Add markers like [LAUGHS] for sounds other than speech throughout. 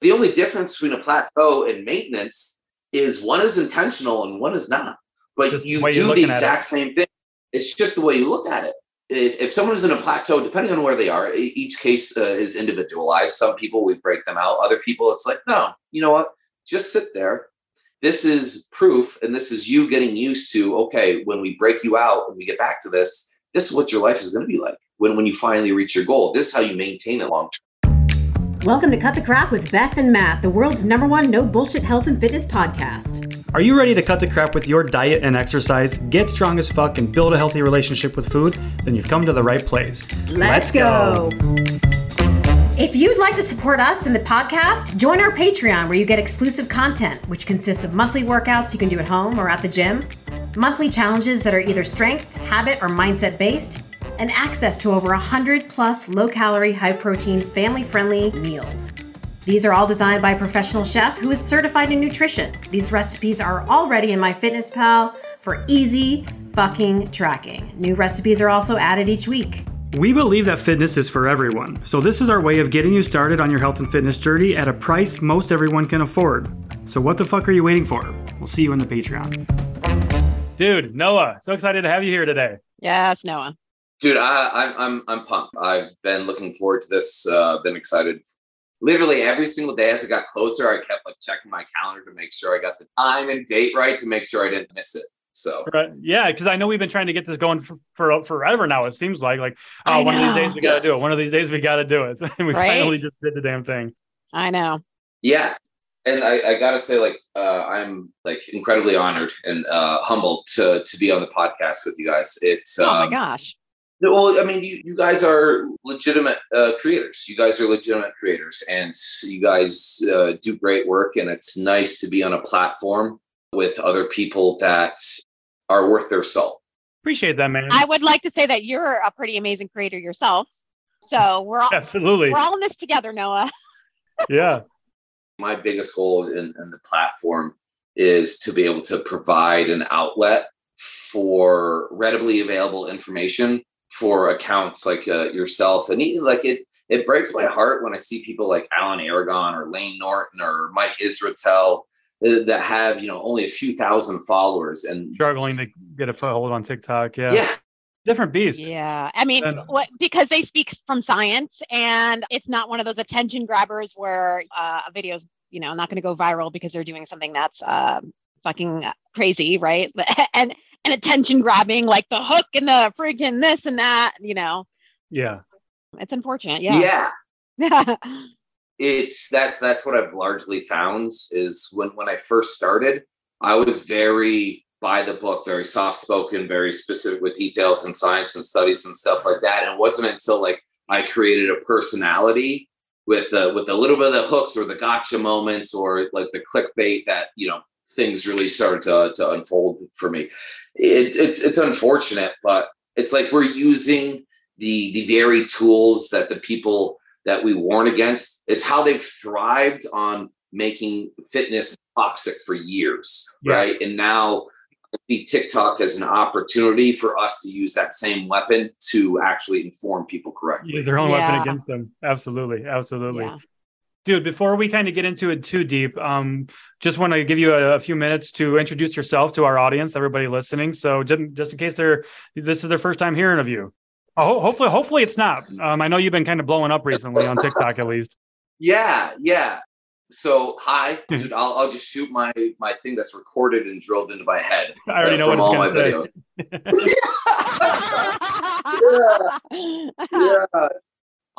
The only difference between a plateau and maintenance is one is intentional and one is not. But Just you do the exact same thing. It's just the way you look at it. If, if someone is in a plateau, depending on where they are, each case uh, is individualized. Some people we break them out. Other people, it's like, no, you know what? Just sit there. This is proof, and this is you getting used to. Okay, when we break you out and we get back to this, this is what your life is going to be like when when you finally reach your goal. This is how you maintain it long term. Welcome to Cut the Crap with Beth and Matt, the world's number one no bullshit health and fitness podcast. Are you ready to cut the crap with your diet and exercise, get strong as fuck, and build a healthy relationship with food? Then you've come to the right place. Let's go. If you'd like to support us in the podcast, join our Patreon where you get exclusive content, which consists of monthly workouts you can do at home or at the gym, monthly challenges that are either strength, habit, or mindset based, and access to over 100 plus low calorie, high protein, family friendly meals. These are all designed by a professional chef who is certified in nutrition. These recipes are already in MyFitnessPal for easy fucking tracking. New recipes are also added each week. We believe that fitness is for everyone, so this is our way of getting you started on your health and fitness journey at a price most everyone can afford. So what the fuck are you waiting for? We'll see you in the Patreon. Dude, Noah, so excited to have you here today. Yes, Noah. Dude, I, I'm I'm I'm pumped. I've been looking forward to this. Uh, been excited. Literally every single day as it got closer, I kept like checking my calendar to make sure I got the time and date right to make sure I didn't miss it. So Right. Yeah, because I know we've been trying to get this going for, for forever now. It seems like like I oh, one of these days we got to do it. One of these days we got to do it. And we Right? finally just did the damn thing. I know. yeah, and I, I gotta say, like, uh, I'm like incredibly honored and uh, humbled to to be on the podcast with you guys. It's oh my um, gosh. No, well, I mean, you, you guys are legitimate uh, creators. You guys are legitimate creators, and you guys uh, do great work. And it's nice to be on a platform with other people that are worth their salt. Appreciate that, man. I would like to say that you're a pretty amazing creator yourself. So we're all Absolutely. we're all in this together, Noah. [LAUGHS] Yeah. My biggest goal in, in the platform is to be able to provide an outlet for readily available information for accounts like uh, yourself, and even like it. It breaks my heart when I see people like Alan Aragon or Layne Norton or Mike Israetel uh, that have you know only a few thousand followers and Struggling to get a foothold on TikTok. Yeah. yeah Different beast. Yeah. I mean, And- what because they speak from science and it's not one of those attention grabbers where uh, a video's, you know, not going to go viral because they're doing something that's um fucking crazy, right? [LAUGHS] and and attention grabbing like the hook and the freaking this and that, you know. Yeah. It's unfortunate. Yeah. yeah [LAUGHS] it's that's that's what I've largely found is when when I first started, I was very by the book, very soft spoken, very specific with details and science and studies and stuff like that. And it wasn't until like I created a personality with uh, with a little bit of the hooks or the gotcha moments or like the clickbait that you know things really started to, to unfold for me. It, it's it's unfortunate, but it's like we're using the the very tools that the people that we warn against. It's how they've thrived on making fitness toxic for years, Yes. right? And now I see TikTok as an opportunity for us to use that same weapon to actually inform people correctly. Use their own weapon against them. Absolutely. Absolutely. Yeah. Dude, before we kind of get into it too deep, um, just want to give you a, a few minutes to introduce yourself to our audience, everybody listening. So just, just in case they're this is their first time hearing of you. Oh, ho- hopefully, hopefully it's not. Um, I know you've been kind of blowing up recently on TikTok, at least. Yeah, yeah. So hi, [LAUGHS] dude. I'll, I'll just shoot my my thing that's recorded and drilled into my head I already uh, know from what all it's my gonna videos. [LAUGHS] [LAUGHS] Yeah.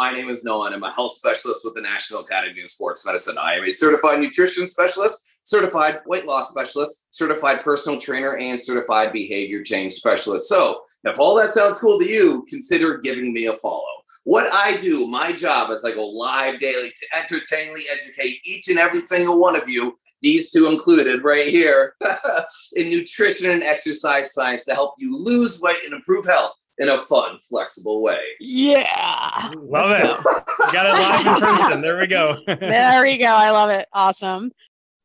My name is Noah, and I'm a health specialist with the National Academy of Sports Medicine. I am a certified nutrition specialist, certified weight loss specialist, certified personal trainer, and certified behavior change specialist. So, if all that sounds cool to you, consider giving me a follow. What I do, my job is I go live daily to entertainingly educate each and every single one of you, these two included right here, [LAUGHS] in nutrition and exercise science to help you lose weight and improve health in a fun, flexible way. yeah. Love it. Got it live in person. There we go. [LAUGHS] there we go. I love it. Awesome.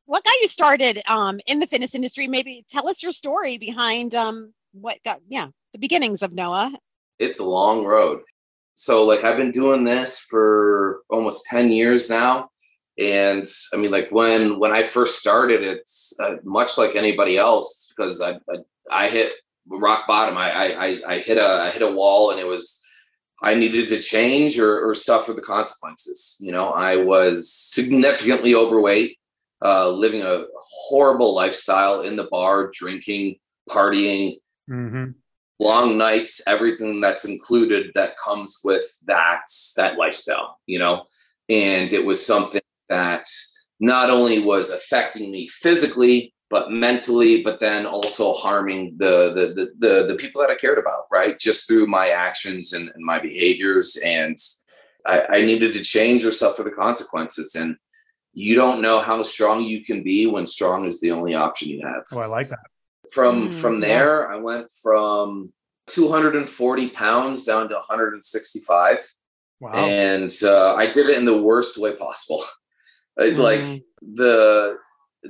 What got you started um, in the fitness industry? Maybe tell us your story behind um, what got, yeah, the beginnings of Noah. it's a long road. So like I've been doing this for almost 10 years now And I mean, like when when I first started, it's uh, much like anybody else because I, I, I hit rock bottom. I, I I hit a I hit a wall, and it was I needed to change or, or suffer the consequences. You know, I was significantly overweight, uh, living a horrible lifestyle in the bar, drinking, partying, Mm-hmm. long nights, everything that's included that comes with that that lifestyle. You know, and it was something that not only was affecting me physically but mentally but then also harming the the the the, the people that i cared about right just through my actions and, and my behaviors and I, I needed to change or suffer the consequences and you don't know how strong you can be when strong is the only option you have Oh, I like that. from Mm, from yeah. there i went from 240 pounds down to 165 Wow. and uh, I did it in the worst way possible. [LAUGHS] I- Like Mm. the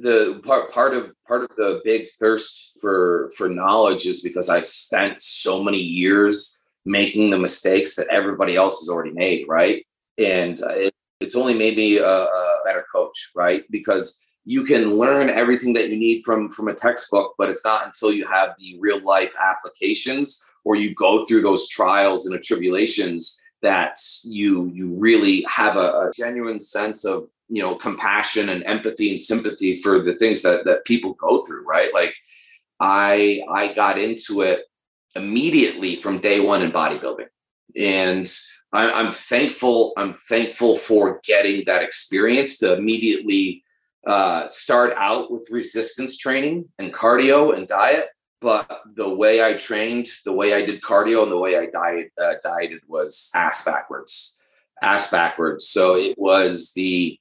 the part part of part of the big thirst for for knowledge is because I spent so many years making the mistakes that everybody else has already made, right? And uh, it, it's only made me a, a better coach, right? Because you can learn everything that you need from from a textbook, but it's not until you have the real life applications or you go through those trials and tribulations that you you really have a, a genuine sense of you know compassion and empathy and sympathy for the things that that people go through right? Like i i got into it immediately from day one in bodybuilding. And I, i'm thankful i'm thankful for getting that experience to immediately uh, start out with resistance training and cardio and diet. But the way I trained, the way I did cardio, and the way I diet uh, dieted was ass backwards, ass backwards. So it was the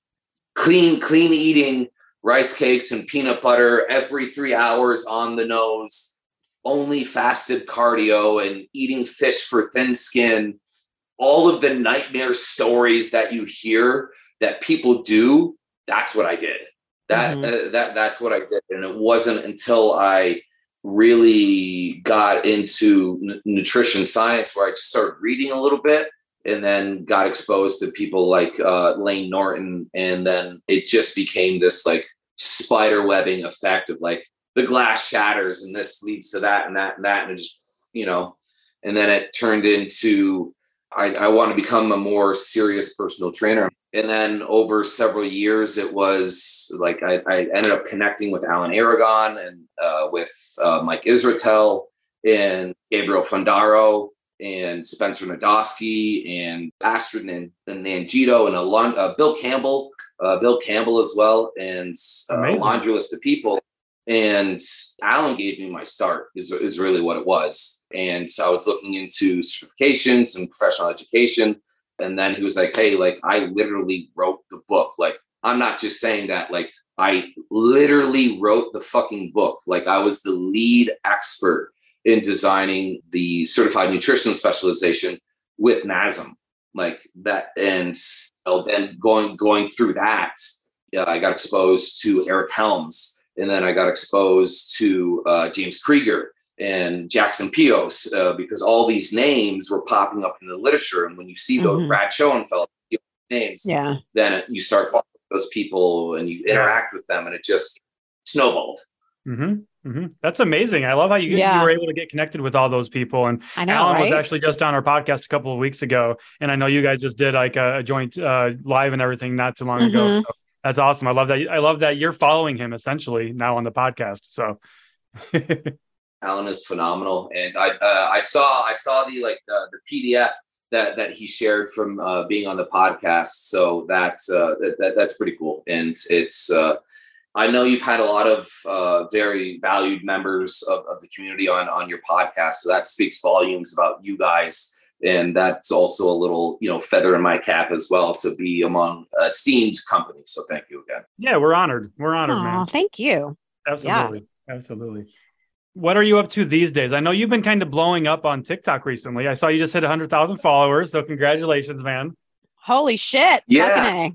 clean, clean eating, rice cakes and peanut butter every three hours on the nose, only fasted cardio and eating fish for thin skin. All of the nightmare stories that you hear that people do, that's what I did. That uh, that that's what I did, and it wasn't until I really got into n- nutrition science where I just started reading a little bit and then got exposed to people like uh, Layne Norton. And then it just became this like spider webbing effect of like the glass shatters and this leads to that and that and that. And it just, you know, and then it turned into I, I want to become a more serious personal trainer. And then over several years, it was like I, I ended up connecting with Alan Aragon and uh, with uh, Mike Israetel and Gabrielle Fundaro and Spencer Nadolsky and Astrid and, and Nangito and Alon, uh, Bill Campbell, uh, Bill Campbell as well, and uh, a laundry list of people. And Alan gave me my start is, is really what it was. And so I was looking into certifications and professional education. And then he was like, Hey, like I literally wrote the book. Like, I'm not just saying that, like, I literally wrote the fucking book. Like, I was the lead expert in designing the certified nutrition specialization with NASM. Like that. And then going, going through that, yeah, I got exposed to Eric Helms. And then I got exposed to uh, James Krieger and Jackson Peos uh, because all these names were popping up in the literature. And when you see those Mhm. Brad Schoenfeld names, Yeah. then you start following those people and you interact with them, and it just snowballed. Hmm hmm That's amazing. I love how you, Yeah. you were able to get connected with all those people. And I know, Alan right? was actually just on our podcast a couple of weeks ago, and I know you guys just did like a, a joint uh, live and everything not too long ago. Mhm. So that's awesome. I love that. I love that you're following him essentially now on the podcast. So [LAUGHS] Alan is phenomenal, and I uh, I saw I saw the like uh, the PDF that that he shared from uh, being on the podcast. So that's uh, that, that that's pretty cool, and it's. Uh, I know you've had a lot of uh, very valued members of, of the community on on your podcast, so that speaks volumes about you guys, and that's also a little you know feather in my cap as well to be among esteemed companies. So thank you again. yeah, we're honored. We're honored, Aw, man. thank you. Absolutely. Absolutely. What are you up to these days? I know you've been kind of blowing up on TikTok recently. I saw you just hit 100,000 followers. So, congratulations, man. Holy shit. Yeah.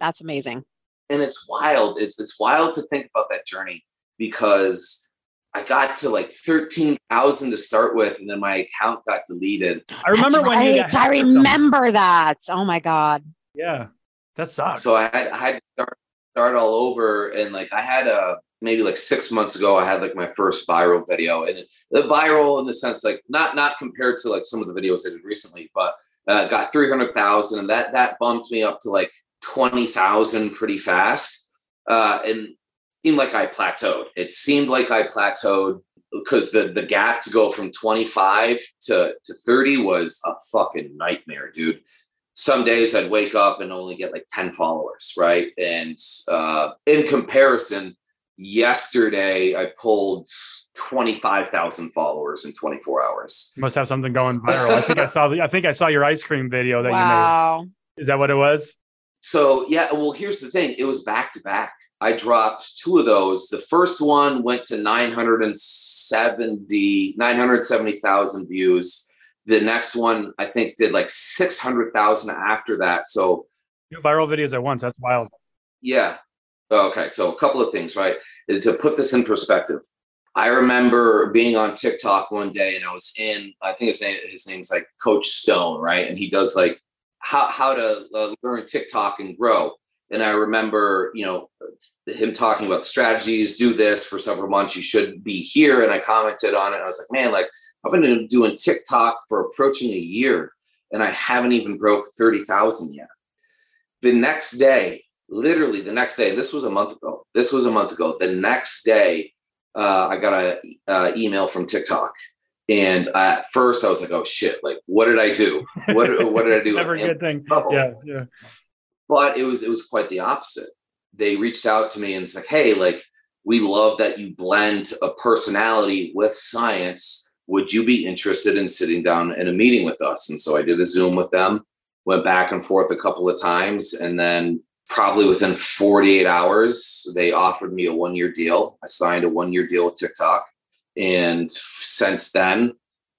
That's amazing. And it's wild. It's it's wild to think about that journey because I got to like thirteen thousand to start with, and then my account got deleted. I remember That's when right. I hacked or something. remember that. Oh my God. Yeah. That sucks. So I had I had to start start all over, and like I had a maybe like six months ago, I had like my first viral video, and the viral in the sense like not not compared to like some of the videos I did recently, but uh, got three hundred thousand, and that that bumped me up to like twenty thousand pretty fast, uh, and seemed like I plateaued. It seemed like I plateaued because the the gap to go from 25 to to 30 was a fucking nightmare, dude. Some days I'd wake up and only get like 10 followers, right? And uh, in comparison, yesterday I pulled 25,000 followers in 24 hours. Must have something going viral. I think I saw the, I think I saw your ice cream video that wow. you made. Wow. Is that what it was? So yeah, well, here's the thing. It was back to back. I dropped two of those. The first one went to 970, 970,000 views. The next one, I think, did like 600,000 after that. So Two viral videos at once. That's wild. Yeah. Okay. So a couple of things, right? To put this in perspective, I remember being on TikTok one day and I was in, I think his name, his name's like Coach Stone, right? And he does like how, how to uh, learn TikTok and grow. And I remember, you know, him talking about strategies, do this for several months. You should be here. And I commented on it. I was like, man, like I've been doing TikTok for approaching a year and I haven't even broke 30,000 yet. The next day, literally the next day, this was a month ago. This was a month ago. The next day, uh, I got a uh, email from TikTok. And at first I was like, oh shit, like what did I do? What, what did I do? [LAUGHS] Never a good thing. trouble. Yeah, yeah. but it was it was quite the opposite they reached out to me and it's like hey like we love that you blend a personality with science would you be interested in sitting down in a meeting with us and so i did a zoom with them went back and forth a couple of times and then probably within 48 hours they offered me a one year deal i signed a one year deal with tiktok and since then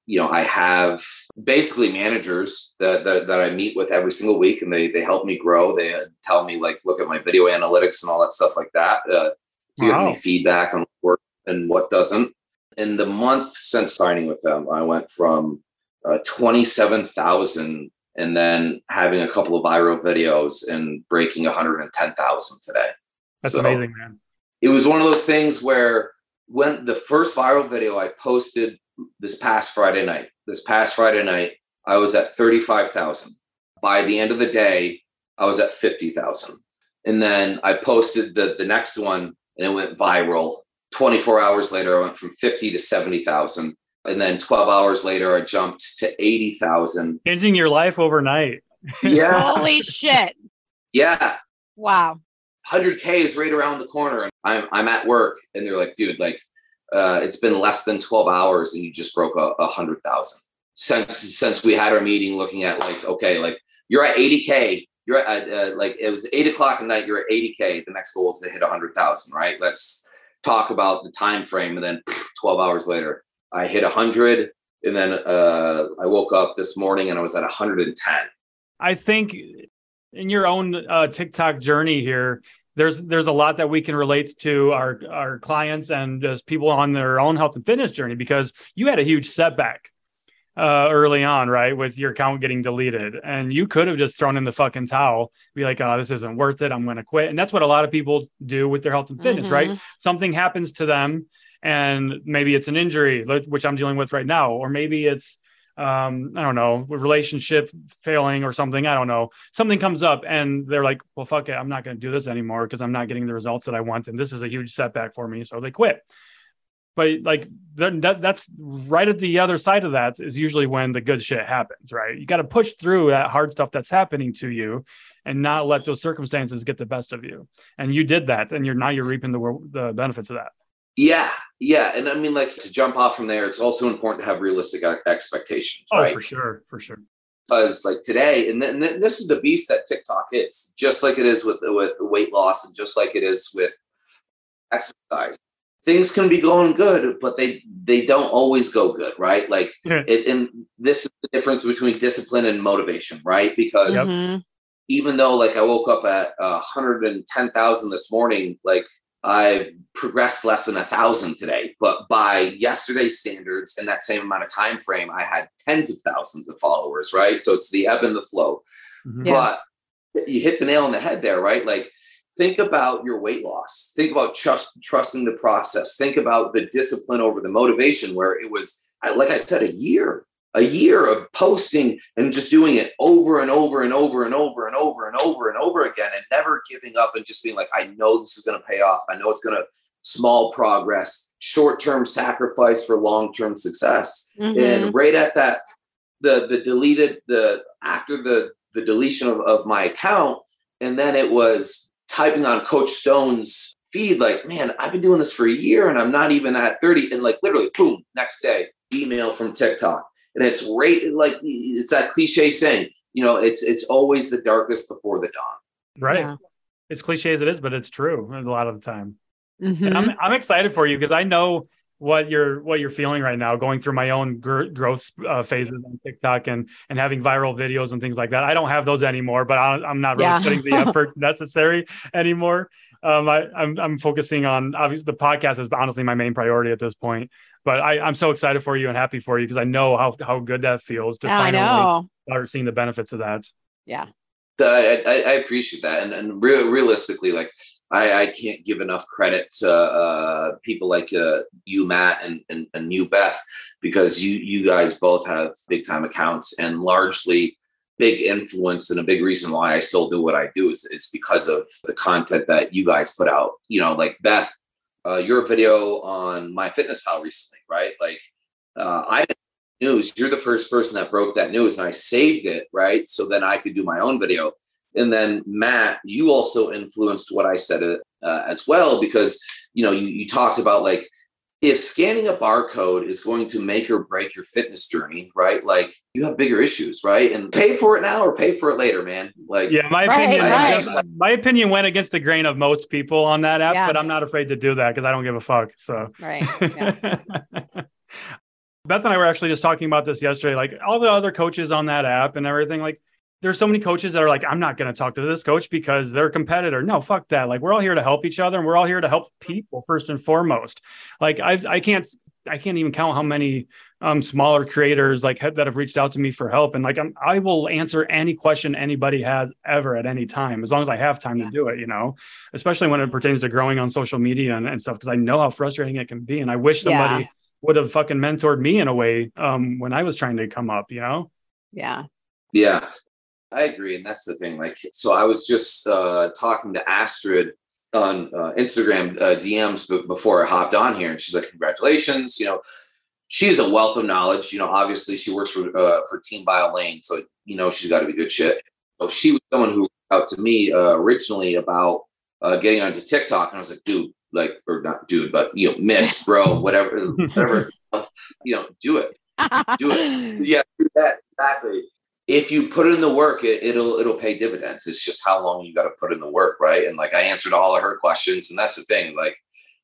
you know i have basically managers that, that, that i meet with every single week and they they help me grow they tell me like look at my video analytics and all that stuff like that uh, Wow. give me feedback on what works and what doesn't in the month since signing with them i went from uh, 27000 and then having a couple of viral videos and breaking 110000 today That's So- amazing, man. it was one of those things where when the first viral video I posted this past Friday night, this past Friday night, I was at 35,000. By the end of the day, I was at 50,000. And then I posted the, the next one and it went viral. 24 hours later, I went from 50 to 70,000. And then 12 hours later, I jumped to 80,000. Changing your life overnight. [LAUGHS] Yeah. Holy shit. Yeah. Wow. 100k is right around the corner and i'm i'm at work and they're like dude like uh it's been less than 12 hours and you just broke a, a hundred thousand. Since since we had our meeting looking at like okay like you're at 80k you're at uh, like it was eight o'clock at night you're at 80k the next goal is to hit a 100000 right? Let's talk about the time frame and then 12 hours later i hit a 100 and then uh i woke up this morning and i was at 110 I think in your own uh, TikTok journey here, there's there's a lot that we can relate to our our clients and just people on their own health and fitness journey because you had a huge setback uh, early on, right, with your account getting deleted, and you could have just thrown in the fucking towel, be like, "Oh, this isn't worth it. I'm going to quit." And that's what a lot of people do with their health and fitness, right? Mhm. Something happens to them, and maybe it's an injury, which I'm dealing with right now, or maybe it's um, I don't know, relationship failing or something. I don't know. Something comes up and they're like, well, fuck it. I'm not going to do this anymore because I'm not getting the results that I want. And this is a huge setback for me. So they quit. But like that- that's right at the other side of that is usually when the good shit happens, right? You got to push through that hard stuff that's happening to you and not let those circumstances get the best of you. And you did that. And you're now you're reaping the, the benefits of that. Yeah, yeah, and I mean, like to jump off from there, it's also important to have realistic e- expectations, Oh, right? for sure. For sure. Because like today, and, th- and th- this is the beast that TikTok is, just like it is with with weight loss, and just like it is with exercise. Things can be going good, but they they don't always go good, right? Like, Yeah. it, and this is the difference between discipline and motivation, right? Because Mhm. even though like I woke up at uh, 110,000 this morning, like I've progressed less than a thousand today. But by yesterday's standards in that same amount of time frame, I had tens of thousands of followers, right? So it's the ebb and the flow. Mhm. Yeah. But you hit the nail on the head there, right? Like think about your weight loss. Think about trust trusting the process. Think about the discipline over the motivation where it was like I said a year a year of posting and just doing it over and over and over and over and over and over and over again and never giving up and just being like, I know this is going to pay off. I know it's going to small progress, short term sacrifice for long term success. Mm-hmm. And right at that, the the deleted the after the the deletion of, of my account, and then it was typing on Coach Stone's feed like, man, I've been doing this for a year and I'm not even at 30. And like literally, boom, next day, email from TikTok and it's right like it's that cliche saying you know it's it's always the darkest before the dawn right yeah. it's cliche as it is but it's true a lot of the time mm-hmm. and I'm, I'm excited for you because i know what you're what you're feeling right now going through my own gr- growth uh, phases on tiktok and and having viral videos and things like that i don't have those anymore but I, am not really yeah. putting the [LAUGHS] effort necessary anymore um, I, I'm, I'm focusing on obviously the podcast is honestly my main priority at this point but I, I'm so excited for you and happy for you because I know how how good that feels to yeah, finally start seeing the benefits of that. Yeah. I, I, I appreciate that. And, and re- realistically, like I, I can't give enough credit to uh, people like uh, you, Matt, and, and, and you, Beth, because you you guys both have big time accounts and largely big influence and a big reason why I still do what I do is, is because of the content that you guys put out. You know, like Beth uh, your video on MyFitnessPal recently, right? Like uh, I news. You're the first person that broke that news, and I saved it, right? So then I could do my own video. And then Matt, you also influenced what I said uh, as well because you know you, you talked about like if scanning a barcode is going to make or break your fitness journey, right? Like you have bigger issues, right? And pay for it now or pay for it later, man. Like yeah, my right, opinion, right. my opinion went against the grain of most people on that app, yeah. but I'm not afraid to do that because I don't give a fuck. So right. [LAUGHS] Yeah. Beth and I were actually just talking about this yesterday. Like all the other coaches on that app and everything, like there's so many coaches that are like, I'm not going to talk to this coach because they're a competitor. No, fuck that. Like we're all here to help each other and we're all here to help people first and foremost. Like I, I can't, I can't even count how many um, smaller creators like that have reached out to me for help. And like I'm, I will answer any question anybody has ever at any time, as long as I have time yeah. to do it. You know, especially when it pertains to growing on social media and, and stuff, because I know how frustrating it can be. And I wish somebody yeah. would have fucking mentored me in a way um, when I was trying to come up. You know. Yeah. Yeah. I agree, and that's the thing. Like, so I was just uh, talking to Astrid on uh, Instagram uh, DMs b- before I hopped on here, and she's like, "Congratulations!" You know, she's a wealth of knowledge. You know, obviously she works for uh, for Team Biolayne, so you know she's got to be good shit. So she was someone who out to me uh, originally about uh, getting onto TikTok, and I was like, "Dude, like, or not dude, but you know, miss, bro, whatever, whatever, [LAUGHS] you know, do it, do it, [LAUGHS] yeah, do that exactly." If you put in the work, it, will it'll pay dividends. It's just how long you got to put in the work, right? And like I answered all of her questions, and that's the thing. Like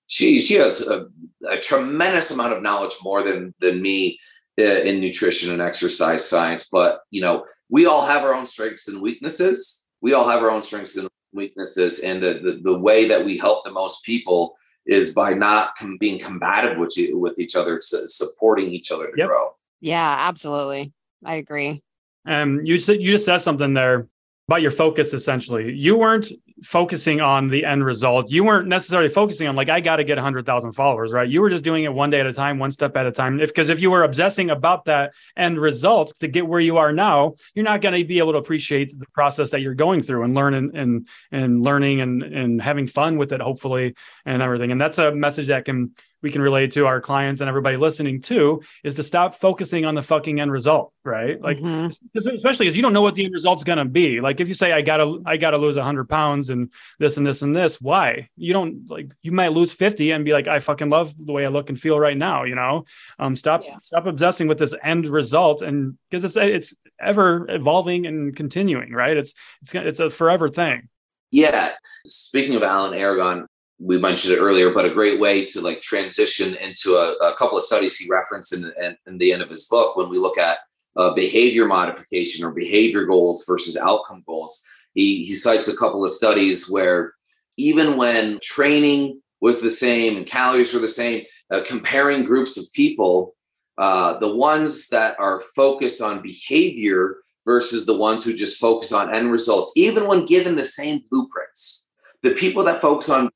she she has a, a tremendous amount of knowledge more than than me uh, in nutrition and exercise science. But you know, we all have our own strengths and weaknesses. We all have our own strengths and weaknesses, and the the, the way that we help the most people is by not com- being combative with you, with each other, supporting each other to yep. grow. Yeah, absolutely. I agree. Um, you said you just said something there about your focus. Essentially, you weren't focusing on the end result. You weren't necessarily focusing on like I got to get hundred thousand followers, right? You were just doing it one day at a time, one step at a time. If because if you were obsessing about that end result to get where you are now, you're not going to be able to appreciate the process that you're going through and learning and and learning and and having fun with it, hopefully, and everything. And that's a message that can we can relate to our clients and everybody listening too is to stop focusing on the fucking end result right? Like mm-hmm. especially because you don't know what the end result's going to be. Like if you say i gotta i gotta lose 100 pounds and this and this and this why? You don't like you might lose 50 and be like i fucking love the way i look and feel right now you know? Um stop yeah. stop obsessing with this end result and because it's it's ever evolving and continuing right? It's it's it's a forever thing. Yeah. Speaking of alan aragon we mentioned it earlier, but a great way to like transition into a, a couple of studies he referenced in, in, in, the end of his book when we look at uh, behavior modification or behavior goals versus outcome goals. He, he cites a couple of studies where even when training was the same and calories were the same, uh, comparing groups of people, uh, the ones that are focused on behavior versus the ones who just focus on end results, even when given the same blueprints. The people that focus on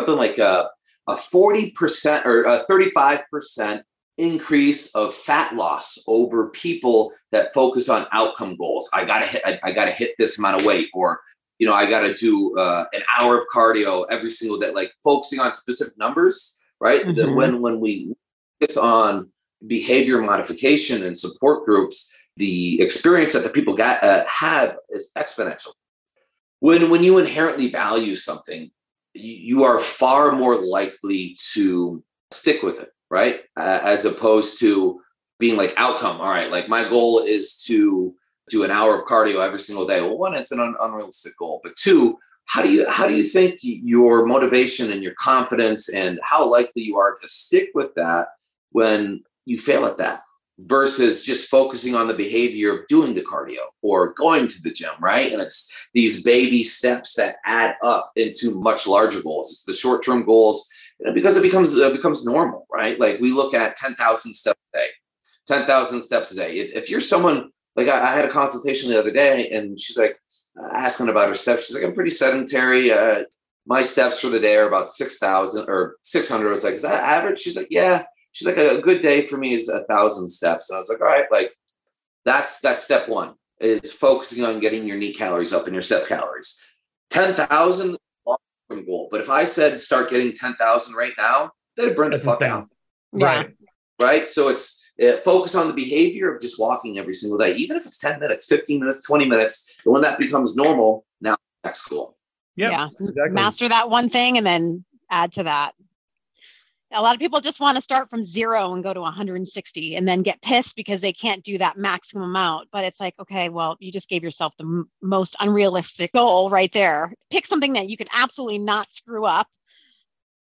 something like a, a 40% or a 35% increase of fat loss over people that focus on outcome goals. I gotta hit, I, I gotta hit this amount of weight, or you know, I gotta do uh, an hour of cardio every single day. Like focusing on specific numbers, right? Mm-hmm. That when when we focus on behavior modification and support groups, the experience that the people got uh, have is exponential. When when you inherently value something, you, are far more likely to stick with it, right? As opposed to being like outcome. All right, like my goal is to do an hour of cardio every single day. Well, one, it's an un- unrealistic goal, but two, how do you how do you think your motivation and your confidence and how likely you are to stick with that when you fail at that versus just focusing on the behavior of doing the cardio or going to the gym, right? And it's these baby steps that add up into much larger goals. It's the short-term goals you know, because it becomes uh, becomes normal, right? Like we look at 10,000 steps a day, 10,000 steps a day. If, if you're someone like I, I, had a consultation the other day and she's like asking about her steps. She's like, I'm pretty sedentary. Uh, my steps for the day are about 6,000 or 600. I was like, is that average? She's like, yeah she's like a, good day for me is a thousand steps. And i was like all right like that's that's step one is focusing on getting your NEAT calories up and your step calories. 10000 long-term goal but if i said start getting 10000 right now they'd burn that's the fuck insane. out. Right. Right. So it's uh, focus on the behavior of just walking every single day. Even if it's 10 minutes 15 minutes 20 minutes and when that becomes normal now next goal. Yep, yeah. Exactly. master that one thing and then add to that a lot of people just want to start from zero and go to 160 and then get pissed because they can't do that maximum amount. But it's like, okay, well, you just gave yourself the m- most unrealistic goal right there. Pick something that you can absolutely not screw up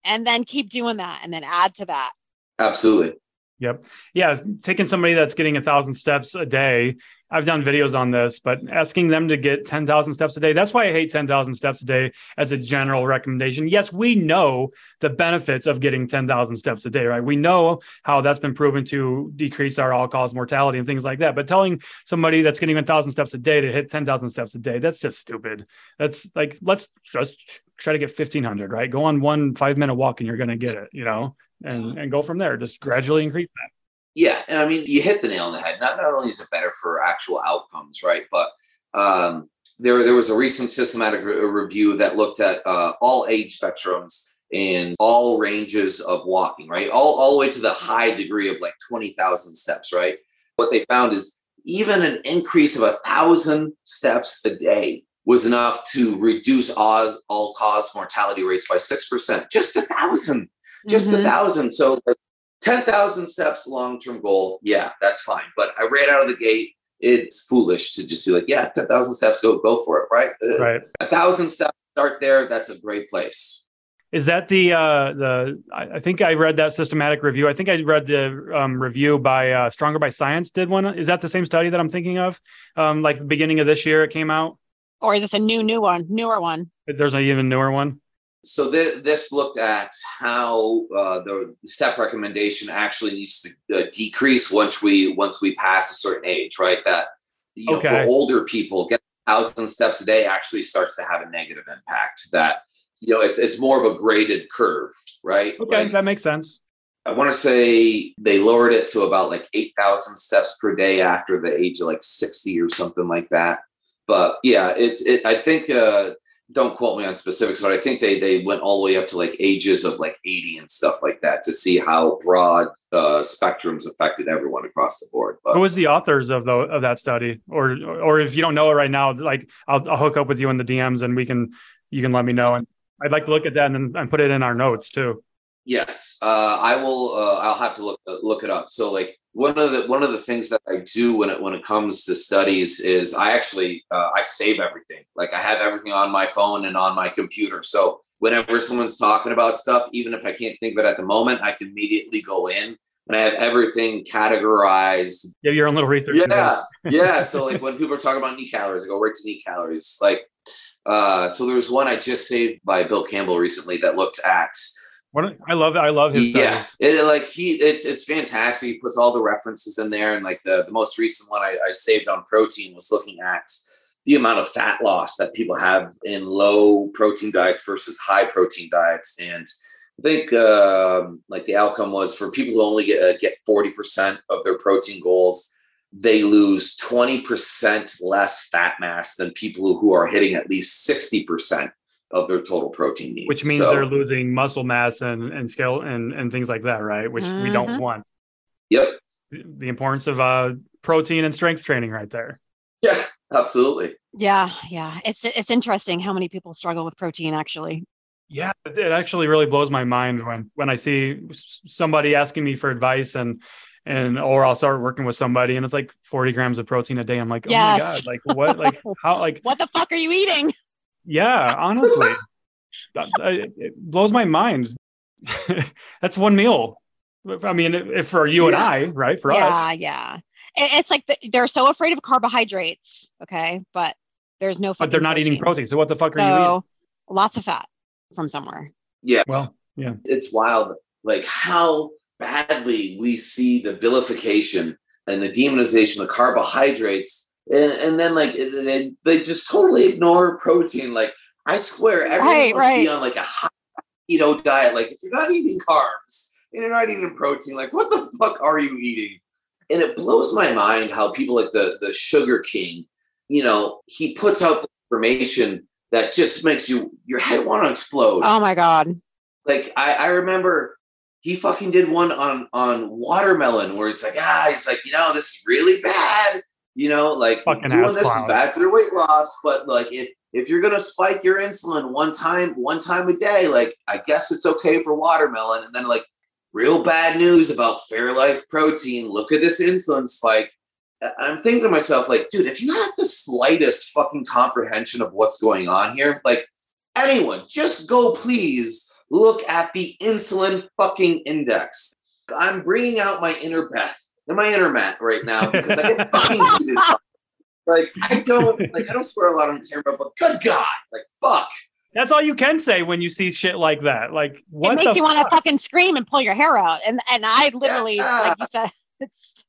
and then keep doing that and then add to that. Absolutely. Yep. Yeah. Taking somebody that's getting a thousand steps a day I've done videos on this, but asking them to get 10,000 steps a day, that's why I hate 10,000 steps a day as a general recommendation. Yes, we know the benefits of getting 10,000 steps a day, right? We know how that's been proven to decrease our all cause mortality and things like that. But telling somebody that's getting 1,000 steps a day to hit 10,000 steps a day, that's just stupid. That's like, let's just try to get 1,500, right? Go on one five minute walk and you're going to get it, you know, and, and go from there. Just gradually increase that. Yeah, and I mean, you hit the nail on the head. Not not only is it better for actual outcomes, right? But um, there there was a recent systematic re- review that looked at uh, all age spectrums and all ranges of walking, right? All all the way to the high degree of like twenty thousand steps, right? What they found is even an increase of a thousand steps a day was enough to reduce all, all cause mortality rates by 6%. Just a thousand, just mm-hmm. a thousand. So like, 10,000 steps long term goal. Yeah, that's fine. But I ran out of the gate. It's foolish to just be like, yeah, 10,000 steps, go, go for it. Right. Right. A thousand steps, start there. That's a great place. Is that the, uh, the, I think I read that systematic review. I think I read the um, review by uh, Stronger by Science did one. Is that the same study that I'm thinking of? Um, like the beginning of this year it came out? Or is this a new, new one, newer one? There's an even newer one so th- this looked at how uh, the step recommendation actually needs to uh, decrease once we once we pass a certain age, right? That you know, for older people, get thousand steps a day actually starts to have a negative impact. That you know, it's it's more of a graded curve, right? Okay, like, that makes sense. I want to say they lowered it to about like eight thousand steps per day after the age of like sixty or something like that. But yeah, it, it I think uh, don't quote me on specifics, but I think they they went all the way up to like ages of like 80 and stuff like that to see how broad uh, spectrums affected everyone across the board. But who was the authors of the of that study, or or if you don't know it right now, like I'll, I'll hook up with you in the DMs and we can you can let me know, and I'd like to look at that and and put it in our notes too. Yes, uh, I will. Uh, I'll have to look look it up. So like one of the one of the things that I do when it when it comes to studies is I actually uh, I save everything. Like I have everything on my phone and on my computer. So whenever someone's talking about stuff, even if I can't think of it at the moment, I can immediately go in and I have everything categorized. Yeah, your own little research. Yeah, [LAUGHS] yeah. So like when people are talking about NEAT calories, I go right to NEAT calories. Like uh, so there was one I just saved by Bill Campbell recently that looked at I love, I love his yeah, it like he it's it's fantastic. He puts all the references in there, and like the the most recent one I, I saved on protein was looking at the amount of fat loss that people have in low protein diets versus high protein diets, and I think um, like the outcome was for people who only get uh, get forty percent of their protein goals, they lose twenty percent less fat mass than people who are hitting at least sixty percent of their total protein needs. which means So, they're losing muscle mass and and scale and and things like that, right? Which we don't Mhm. want. Yep. The the importance of uh protein and strength training right there. Yeah. Absolutely. Yeah, yeah. It's it's interesting how many people struggle with protein actually. Yeah, it it actually really blows my mind when when I see somebody asking me for advice and and or I'll start working with somebody and it's like 40 grams of protein a day. I'm like, oh my god, like what, like how, like [LAUGHS] What the fuck are you eating? Yeah, honestly, [LAUGHS] That- I- it blows my mind. [LAUGHS] That's one meal. I mean, if for you and I, right, for yeah, us, yeah. It- it's like the, they're so afraid of carbohydrates, okay? But there's no but they're fucking not eating protein. So what the fuck are you eating? So lots of fat from somewhere. Yeah. Well, yeah, it's wild like how badly we see the vilification and the demonization of carbohydrates and, and then like they, they just totally ignore protein. Like i swear everyone Right, must be on like a high keto diet. Like if you're not eating carbs and you're not eating protein like what the fuck are you eating? And it blows my mind how people like the the sugar king you know he puts out the information that just makes you your head want to explode. Oh my god. like I, I remember he fucking did one on on watermelon where he's like, ah, he's like, you know, this is really bad. You know, like Fucking doing this clown. is bad for your weight loss, but like if if you're gonna spike your insulin one time one time a day, like I guess it's okay for watermelon. And then like real bad news about Fairlife protein. Look at this insulin spike. I'm thinking to myself, like, dude, if you have the slightest fucking comprehension of what's going on here, like anyone, just go please look at the insulin fucking index. I'm bringing out my inner Beth and my inner Matt right now because I [LAUGHS] get fucking heated. Like I don't like I don't swear a lot on camera, but good God, like fuck. that's all you can say when you see shit like that. Like what it makes the you want to fucking scream and pull your hair out. And and I literally, Yeah. like you said, [LAUGHS] it's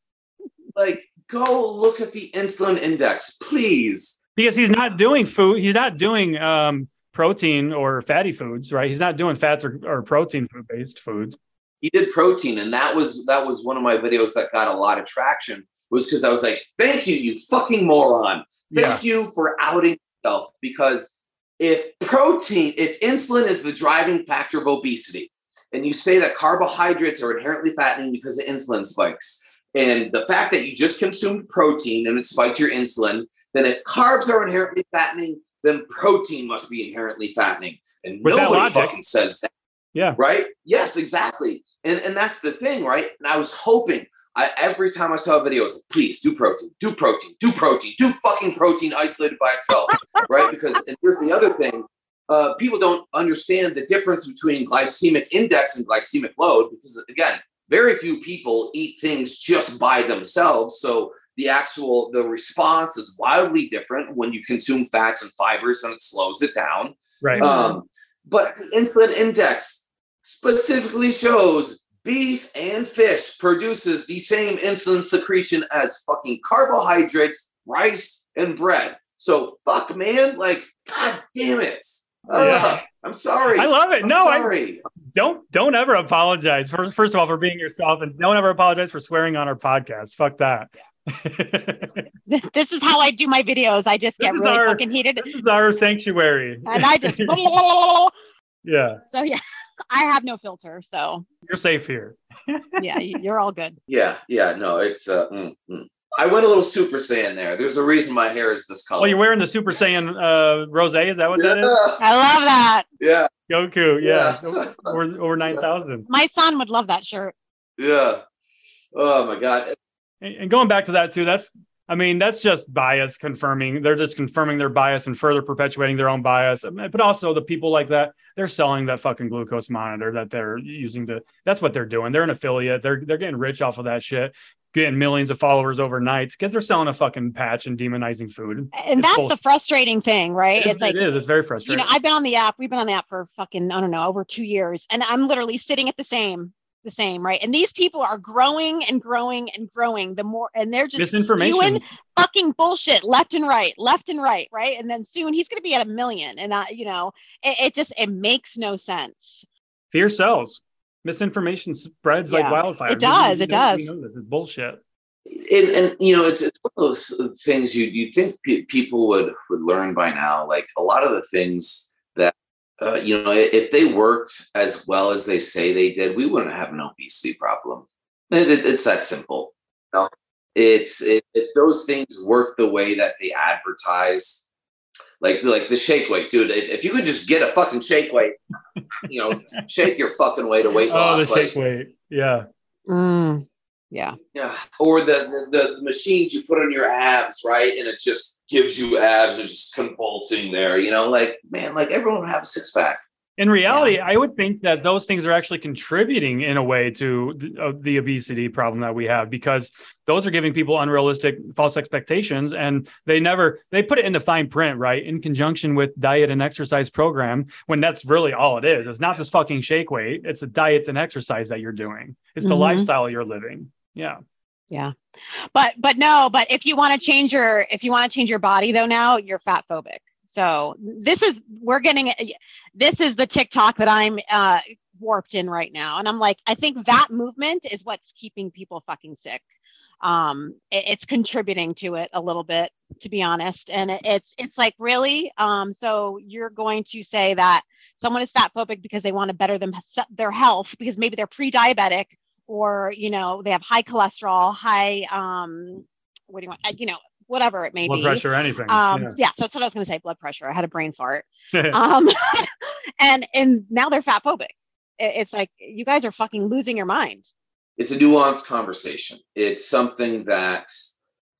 Like go look at the insulin index, please. because he's not doing food. He's not doing um protein or fatty foods, right? He's not doing fats or, or protein food based foods. He did protein, and that was that was one of my videos that got a lot of traction. Was because I was like, "Thank you, you fucking moron! Yeah. Thank you for outing yourself." Because if protein, if insulin is the driving factor of obesity, and you say that carbohydrates are inherently fattening because of insulin spikes, and the fact that you just consumed protein and it spiked your insulin, then if carbs are inherently fattening, then protein must be inherently fattening. And With nobody fucking says that Yeah. right? Yes, exactly. And and that's the thing, right? And I was hoping I every time I saw a video, I was like, please do protein, do protein, do protein, do fucking protein isolated by itself, [LAUGHS] right? Because and here's the other thing. Uh, people don't understand the difference between glycemic index and glycemic load because again, very few people eat things just by themselves. So the actual the response is wildly different when you consume fats and fibers and it slows it down. Right. Um, but the insulin index specifically shows beef and fish produces the same insulin secretion as fucking carbohydrates, rice, and bread. So fuck, man. Like, god damn it. Ugh, Yeah. I'm sorry. I love it. I'm no, I don't don't ever apologize. First, first of all, for being yourself, and don't ever apologize for swearing on our podcast. Fuck that. [LAUGHS] this is how I do my videos. I just This get is really our- fucking heated, this is our sanctuary. and I just [LAUGHS] [LAUGHS] yeah, so yeah. I have no filter, so you're safe here. [LAUGHS] yeah, you're all good. Yeah, yeah, no, it's uh mm, mm. I went a little super saiyan there. There's a reason my hair is this color. Oh, you're wearing the Super Saiyan uh, rose. Is that what yeah, that is? I love that. yeah, Goku. Yeah, Yeah. [LAUGHS] over over [LAUGHS] nine thousand. My son would love that shirt. yeah. Oh my god. And and going back to that too, that's I mean, that's just bias confirming. They're just confirming their bias and further perpetuating their own bias. Um, but also the people like that, they're selling that fucking glucose monitor that they're using to that's what they're doing. They're an affiliate. They're they're getting rich off of that shit. getting millions of followers overnight because they're selling a fucking patch and demonizing food. And It's that's bullshit. the frustrating thing, right? It is, It's like it is. It's very you frustrating. know, I've been on the app. We've been on the app for fucking, I don't know, over two years. And I'm literally sitting at the same, the same, right? And these people are growing and growing and growing the more, and they're just Misinformation. fucking bullshit left and right, left and right, right? And then soon he's going to be at a million. And, I, you know, it, it just, it makes no sense. Fear sells. Misinformation spreads like wildfire. it does, We- it know- we does. know this is bullshit. and, and you know it's, it's one of those things you you think pe- people would would learn by now like a lot of the things that uh, you know if they worked as well as they say they did we wouldn't have an obesity problem it, it- it's that simple you know? it's it, it, those things work the way that they advertise like like the shake weight dude if, if you could just get a fucking shake weight you know [LAUGHS] shake your fucking weight to weight Oh, the loss like, shake weight. Yeah. Mm, yeah. Yeah, or the, the the machines you put on your abs, right? And it just gives you abs, it's just convulsing there. You know, like man, like everyone would have a six pack. In reality, I would think that those things are actually contributing in a way to the, uh, the obesity problem that we have because those are giving people unrealistic false expectations and they never they put it in the fine print, right? In conjunction with diet and exercise program when that's really all it is. It's not this fucking shake weight, it's the diet and exercise that you're doing. It's the Mhm. lifestyle you're living. Yeah. Yeah. But, but no, but if you want to change your, if you want to change your body though, now you're fat phobic. So this is, we're getting, this is the TikTok that I'm uh, warped in right now. And I'm like, I think that movement is what's keeping people fucking sick. Um, it- it's contributing to it a little bit, to be honest. And it, it's, it's like, really? Um, so you're going to say that someone is fat phobic because they want to better them, their health because maybe they're pre-diabetic or you know they have high cholesterol high um what do you want uh, you know whatever it may Blood be Blood pressure, anything. um yeah. yeah. so that's what i was going to say blood pressure i had a brain fart [LAUGHS] um [LAUGHS] and and now they're fat phobic it's like you guys are fucking losing your mind It's a nuanced conversation. It's something that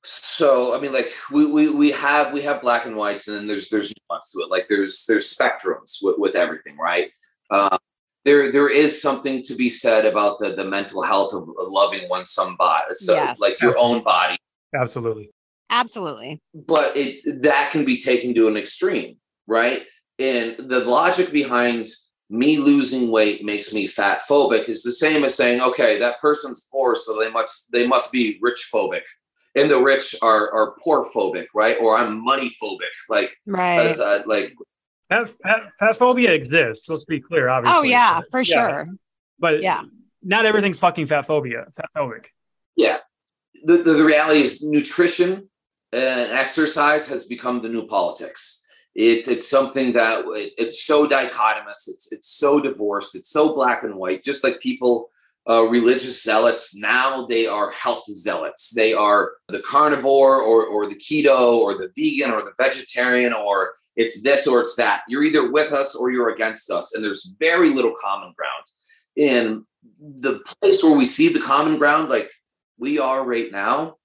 so I mean, like we we we have we have black and whites, and then there's there's nuance to it. Like there's there's spectrums with, with everything, right? Uh, there there is something to be said about the the mental health of loving one's some body, so Yes. like your own body. Absolutely. absolutely but it that can be taken to an extreme, right? And the logic behind me losing weight makes me fat phobic is the same as saying, okay, that person's poor, so they must they must be rich phobic, and the rich are are poor phobic, right? Or I'm money phobic, like right as uh, like Fat, fat, fat phobia exists. Let's be clear, obviously. oh yeah but- for sure But Yeah. not everything's fucking fat phobia, fat phobic. yeah. The, the the reality is nutrition and exercise has become the new politics. It's it's something that it- it's so dichotomous. It's it's so divorced. It's so black and white. Just like people, uh, religious zealots now they are health zealots. They are the carnivore or or the keto or the vegan or the vegetarian or it's this or it's that. You're either with us or you're against us, and there's very little common ground. In the place where we see the common ground, like we are right now,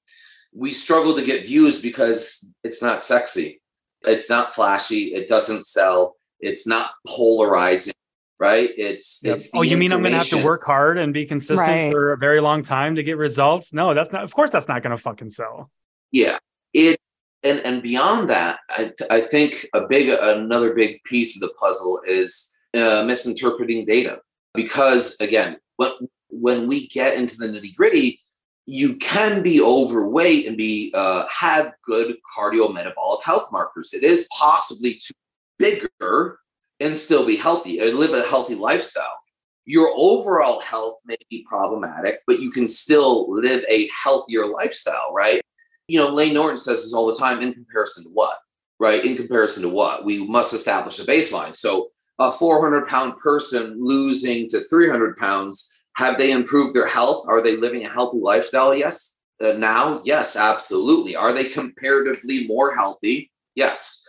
we struggle to get views because it's not sexy. It's not flashy. It doesn't sell. It's not polarizing, right? It's it's. oh, you mean I'm going to have to work hard and be consistent Right. for a very long time to get results? No, that's not. Of course, that's not going to fucking sell. Yeah, it and and beyond that, I I think a big another big piece of the puzzle is uh, misinterpreting data because again, when when we get into the nitty gritty, you can be overweight and be uh, have good cardiometabolic health markers. It is possibly to bigger and still be healthy and live a healthy lifestyle. Your overall health may be problematic, but you can still live a healthier lifestyle, right? You know, Layne Norton says this all the time in comparison to what, right? In comparison to what? We must establish a baseline. So, a 400 pound person losing to 300 pounds, have they improved their health? Are they living a healthy lifestyle? Yes. Uh, now, yes, absolutely. Are they comparatively more healthy? Yes.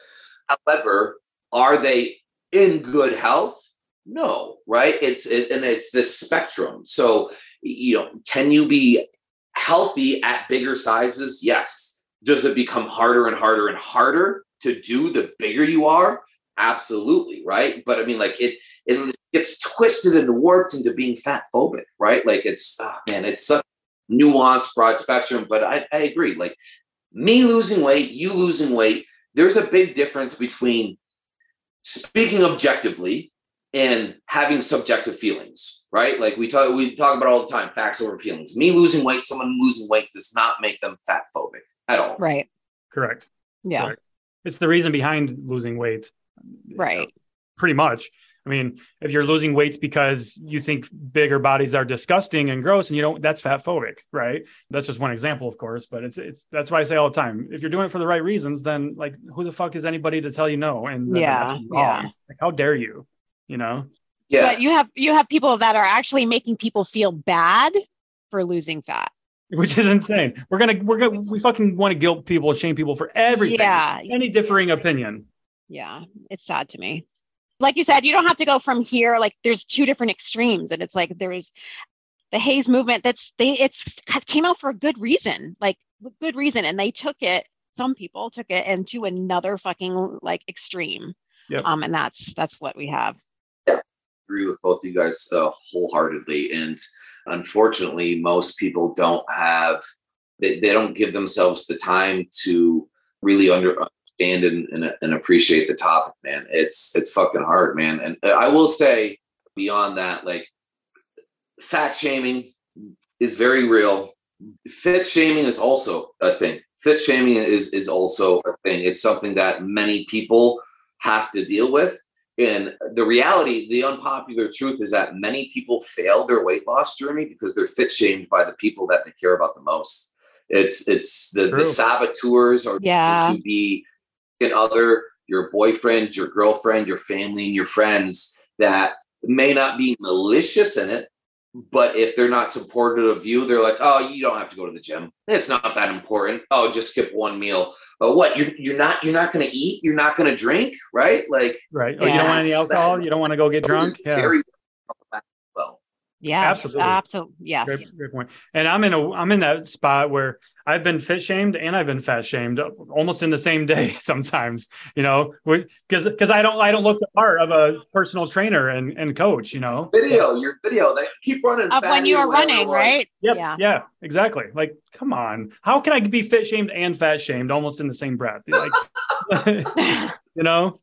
However, are they in good health? No, right? It's it, and it's this spectrum. So, you know, can you be healthy at bigger sizes? Yes. Does it become harder and harder and harder to do the bigger you are? Absolutely, right? But I mean, like it it gets twisted and warped into being fat phobic, right? Like it's oh, man, it's such nuanced, broad spectrum. But I, I agree. Like me losing weight, you losing weight, there's a big difference between speaking objectively and having subjective feelings, right? Like we talk we talk about all the time, facts over feelings. Me losing weight, someone losing weight does not make them fat phobic at all. Right. Correct. Yeah. Correct. It's the reason behind losing weight. Right. Pretty much. I mean, if you're losing weight because you think bigger bodies are disgusting and gross, and you don't, that's fat phobic, right? That's just one example, of course, but it's it's that's why I say all the time: if you're doing it for the right reasons, then like, who the fuck is anybody to tell you no? And Yeah, yeah. Like, how dare you? You know? Yeah. But you have you have people that are actually making people feel bad for losing fat. Which is insane. We're gonna we're gonna we fucking want to guilt people, shame people for everything. Yeah. Any differing opinion. Yeah. It's sad to me. Like you said, you don't have to go from here. Like there's two different extremes. And it's like there's the HAES movement that's they it's came out for a good reason. Like good reason. And they took it, some people took it into another fucking like extreme. Yep. Um, and that's that's what we have. Agree with both of you guys uh, wholeheartedly. And unfortunately, most people don't have, they, they don't give themselves the time to really under, understand and, and, and appreciate the topic, man. It's, it's fucking hard, man. And I will say beyond that, like fat shaming is very real. Fit shaming is also a thing. Fit shaming is, is also a thing. It's something that many people have to deal with. And the reality, the unpopular truth is that many people fail their weight loss journey because they're fit shamed by the people that they care about the most. It's it's the, True. the saboteurs are Yeah. to be an other, your boyfriend, your girlfriend, your family, and your friends that may not be malicious in it, but if they're not supportive of you, they're like, oh, you don't have to go to the gym. It's not that important. Oh, just skip one meal. But what you're you're not you're not going to eat. You're not going to drink, right? Like Right. Oh, you don't want any Yes. alcohol? You don't want to go get drunk? it's Yeah. very well. Yes. Absolutely. Absolutely. Yes. Great, great. And I'm in a I'm in that spot where I've been fit shamed and I've been fat shamed almost in the same day [LAUGHS] sometimes, you know, because because I don't I don't look the part of a personal trainer and, and coach, you know. Video, your video. They keep running. Of when you or are running, right? Yep. Yeah. Yeah. exactly. Like, come on. How can I be fit shamed and fat shamed almost in the same breath? Like [LAUGHS] [LAUGHS] you know?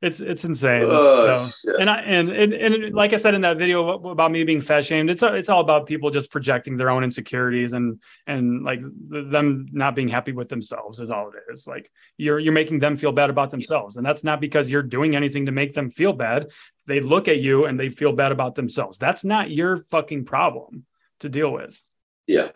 It's it's insane. Oh, So- and I and, and and like I said in that video about me being fat shamed, it's it's all about people just projecting their own insecurities and and like them not being happy with themselves is all it is. Like you're you're making them feel bad about themselves, and that's not because you're doing anything to make them feel bad. They look at you and they feel bad about themselves. That's not your fucking problem to deal with. Yeah.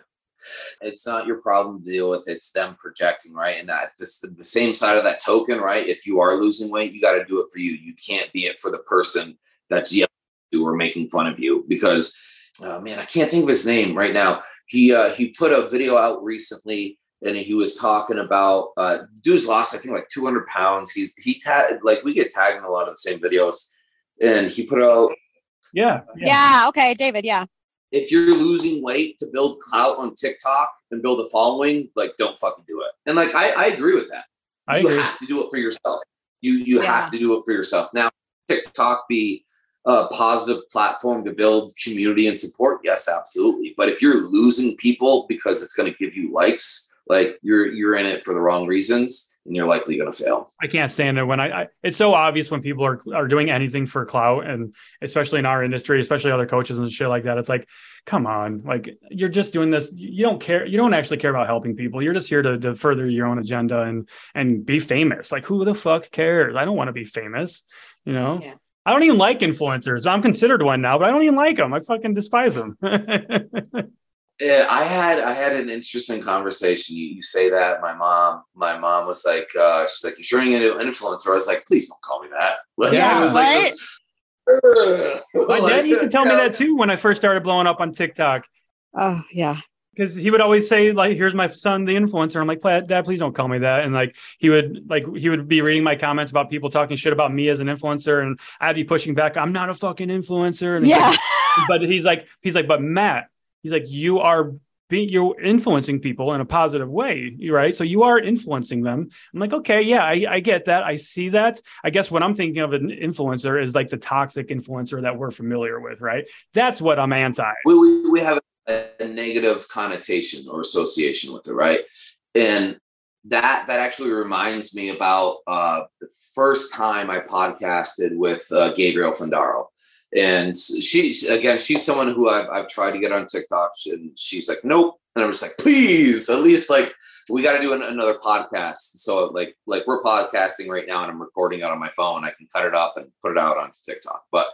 It's not your problem to deal with. It's them projecting, right? And that this the same side of that token, right? If you are losing weight, you got to do it for you. You can't be it for the person that's yelling at you or making fun of you. Because, oh man, I can't think of his name right now. He uh, he put a video out recently, and he was talking about uh, dude's lost, I think, like 200 pounds. He's he tagged like we get tagged in a lot of the same videos, and he put out Yeah. yeah. Okay, David. Yeah. If you're losing weight to build clout on TikTok and build a following, like don't fucking do it. And like I, I agree with that. I you agree. have to do it for yourself. You you Yeah. have to do it for yourself. Now, TikTok be a positive platform to build community and support? Yes, absolutely. But if you're losing people because it's going to give you likes, like you're you're in it for the wrong reasons and you're likely going to fail. I can't stand it when I, I it's so obvious when people are are doing anything for clout and especially in our industry, especially other coaches and shit like that. It's like, come on, like you're just doing this. You don't care. You don't actually care about helping people. You're just here to, to further your own agenda and and be famous. Like who the fuck cares? I don't want to be famous. You know. Yeah. I don't even like influencers. I'm considered one now, but I don't even like them. I fucking despise them. [LAUGHS] Yeah, I had I had an interesting conversation. You, you say that my mom, my mom was like, uh, she's like, you're turning into an influencer. I was like, please don't call me that. [LAUGHS] Like, Yeah, it was right? this- My Like, [LAUGHS] dad used to tell me that too when I first started blowing up on TikTok. Oh yeah. because he would always say like here's my son the influencer i'm like "Dad, dad please don't call me that and like he would like he would be reading my comments about people talking shit about me as an influencer and i'd be pushing back i'm not a fucking influencer and Yeah. but he's like he's like but matt he's like you are being you're influencing people in a positive way right? So you are influencing them. I'm like okay yeah I, I get that. I see that. I guess what i'm thinking of an influencer is like the toxic influencer that we're familiar with right? That's what i'm anti. We, we, we have a, negative connotation or association with it, right? And that that actually reminds me about uh, the first time I podcasted with uh, Gabrielle Fundaro. And she, again, she's someone who I've, I've tried to get on TikTok, and she's like, nope. And I'm just like, please, at least like we got to do an, another podcast. So like like we're podcasting right now, and I'm recording it on my phone. I can cut it up and put it out onto TikTok. But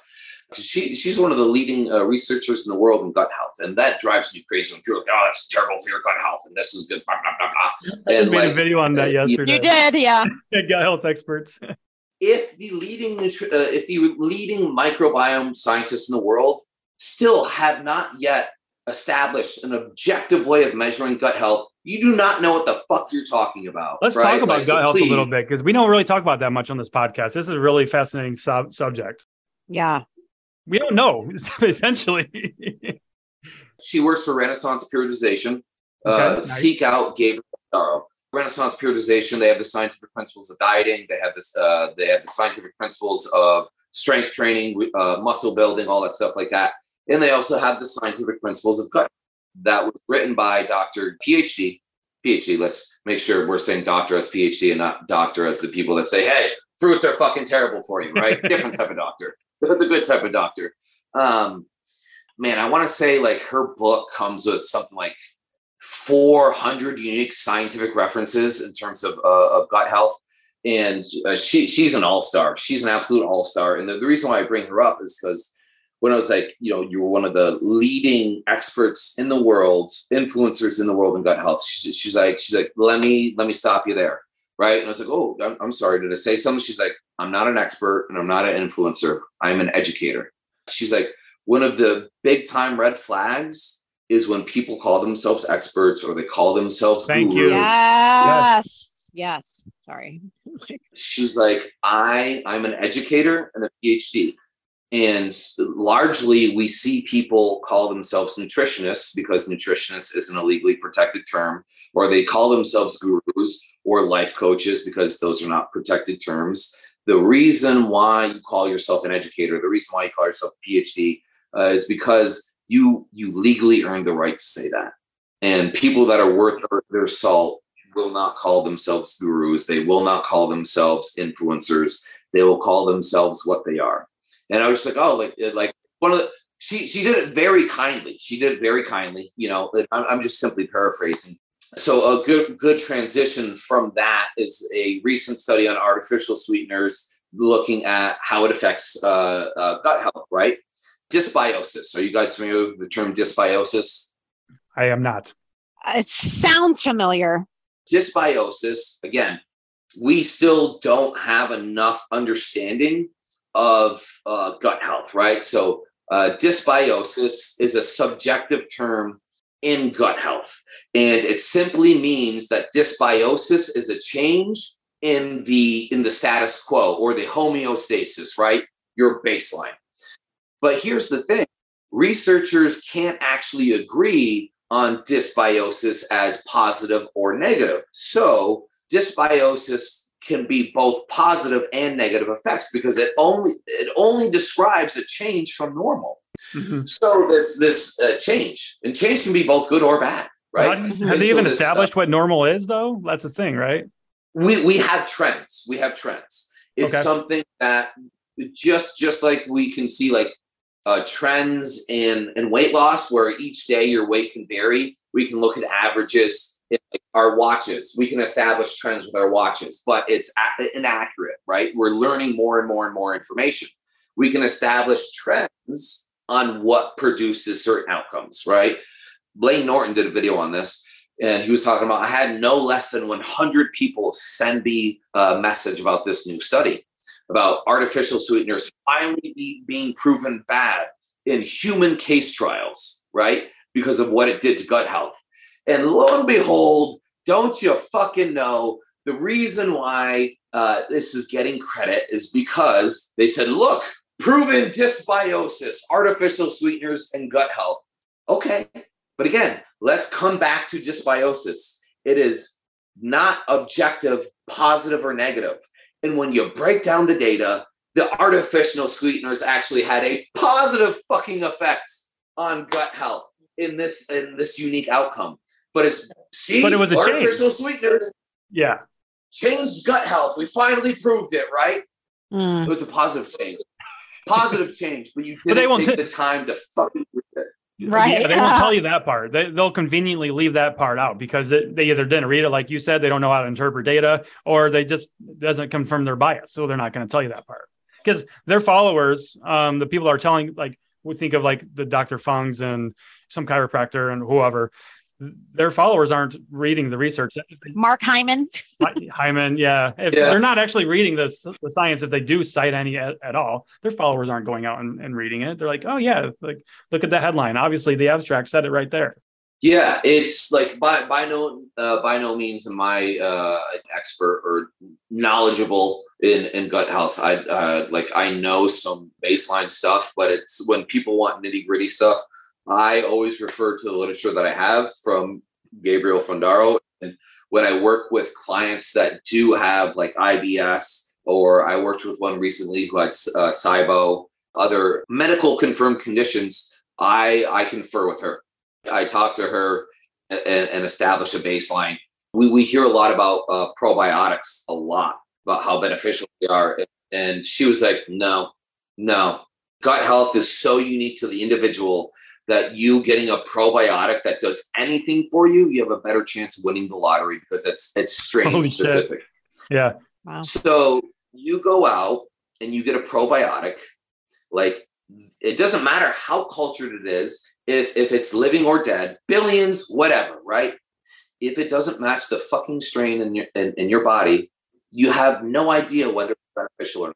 she she's one of the leading uh, researchers in the world in gut health, and that drives me crazy when people are like, "Oh, it's terrible for your gut health, and this is good." Blah, blah, blah, blah. I just made like, a video on that yesterday. You did, yeah. [LAUGHS] gut health experts. [LAUGHS] if the leading uh, if the leading microbiome scientists in the world still have not yet established an objective way of measuring gut health, you do not know what the fuck you're talking about. Let's right? talk about like, gut so health please. a little bit because we don't really talk about that much on this podcast. This is a really fascinating sub- subject. Yeah, we don't know [LAUGHS] essentially. she works for Renaissance Periodization. Uh, okay, uh, nice. Seek out Gabrielle Fundaro. Renaissance Periodization. They have the scientific principles of dieting. They have this. Uh, they have the scientific principles of strength training, uh, muscle building, all that stuff like that. And they also have the scientific principles of gut. That was written by Dr. PhD. PhD. Let's make sure we're saying doctor as PhD and not doctor as the people that say, "Hey, fruits are fucking terrible for you." Right? [LAUGHS] Different type of doctor. the good type of doctor. Um, man, I want to say like her book comes with something like 400 unique scientific references in terms of, uh, of gut health. And uh, she she's an all star. She's an absolute all star. And the, the reason why I bring her up is because when I was like, you know, you were one of the leading experts in the world, influencers in the world in gut health. She's, she's like, she's like, let me let me stop you there, right? And I was like, oh, I'm, I'm sorry, did I say something? She's like, I'm not an expert and I'm not an influencer. I'm an educator. She's like, one of the big time red flags is when people call themselves experts or they call themselves Thank gurus. you. Yes. Yes. Sorry. [LAUGHS] She's like, I I'm an educator and a PhD. And largely we see people call themselves nutritionists because nutritionist is an illegally protected term, or they call themselves gurus or life coaches because those are not protected terms the reason why you call yourself an educator, the reason why you call yourself a PhD, uh, is because you you legally earned the right to say that. And people that are worth their, salt will not call themselves gurus. They will not call themselves influencers. They will call themselves what they are. And I was just like, oh, like like one of the she she did it very kindly. She did it very kindly. You know, I'm, I'm just simply paraphrasing so a good good transition from that is a recent study on artificial sweeteners looking at how it affects uh, uh, gut health right dysbiosis. Are you guys familiar with the term dysbiosis? I am not. It sounds familiar. Dysbiosis again we still don't have enough understanding of uh, gut health right? So uh, dysbiosis is a subjective term in gut health and it simply means that dysbiosis is a change in the in the status quo or the homeostasis right? Your baseline but here's the thing researchers can't actually agree on dysbiosis as positive or negative so dysbiosis can be both positive and negative effects because it only it only describes a change from normal mm-hmm. so this this uh, change and change can be both good or bad right? Have, have they even so established what normal is, though? That's the thing, right? We we have trends. We have trends. It's okay. something that just just like we can see like uh, trends in in weight loss, where each day your weight can vary. We can look at averages in our watches. We can establish trends with our watches, but it's inaccurate, right? We're learning more and more and more information. We can establish trends on what produces certain outcomes, right? Layne Norton did a video on this, and he was talking about I had no less than 100 people send me a message about this new study about artificial sweeteners finally be, being proven bad in human case trials, right? Because of what it did to gut health. And lo and behold, don't you fucking know the reason why uh, this is getting credit is because they said, look, proven dysbiosis, artificial sweeteners, and gut health. Okay, but again, let's come back to dysbiosis. It is not objective, positive or negative. And when you break down the data, the artificial sweeteners actually had a positive fucking effect on gut health. in this in this unique outcome. But it's see, But it was a change. artificial sweeteners Yeah. changed gut health. We finally proved it, right? Mm. It was a positive change. Positive change, but you But they didn't won't take t- the time to fucking prove it. Right. Yeah, they won't tell you [LAUGHS] that part. They, they'll conveniently leave that part out because it, they either didn't read it, like you said, they don't know how to interpret data, or they just doesn't confirm their bias, so they're not going to tell you that part. Because their followers, um, the people that are telling, like we think of like the Dr. Fungs and some chiropractor and whoever, their followers aren't reading the research. Mark Hyman. Hyman, yeah. If Yeah. they're not actually reading this, the science, if they do cite any at, at all, their followers aren't going out and, and reading it. They're like, oh yeah, like look at the headline. Obviously, the abstract said it right there. Yeah, it's like by by no uh, by no means am I uh, an expert or knowledgeable in in gut health. I uh, like I know some baseline stuff, but it's when people want nitty gritty stuff. I always refer to the literature that I have from Gabrielle Fundaro, and when I work with clients that do have like IBS, or I worked with one recently who had uh, SIBO, other medical confirmed conditions. I I confer with her. I talk to her and, and establish a baseline. We, we hear a lot about uh, probiotics, a lot about how beneficial they are. And she was like, no, no. Gut health is so unique to the individual that you getting a probiotic that does anything for you, you have a better chance of winning the lottery because it's it's strain Holy shit. specific. Yeah. Wow. So you go out and you get a probiotic, like it doesn't matter how cultured it is, if if it's living or dead, billions, whatever, right? If it doesn't match the fucking strain in your in, in your body, you have no idea whether it's beneficial or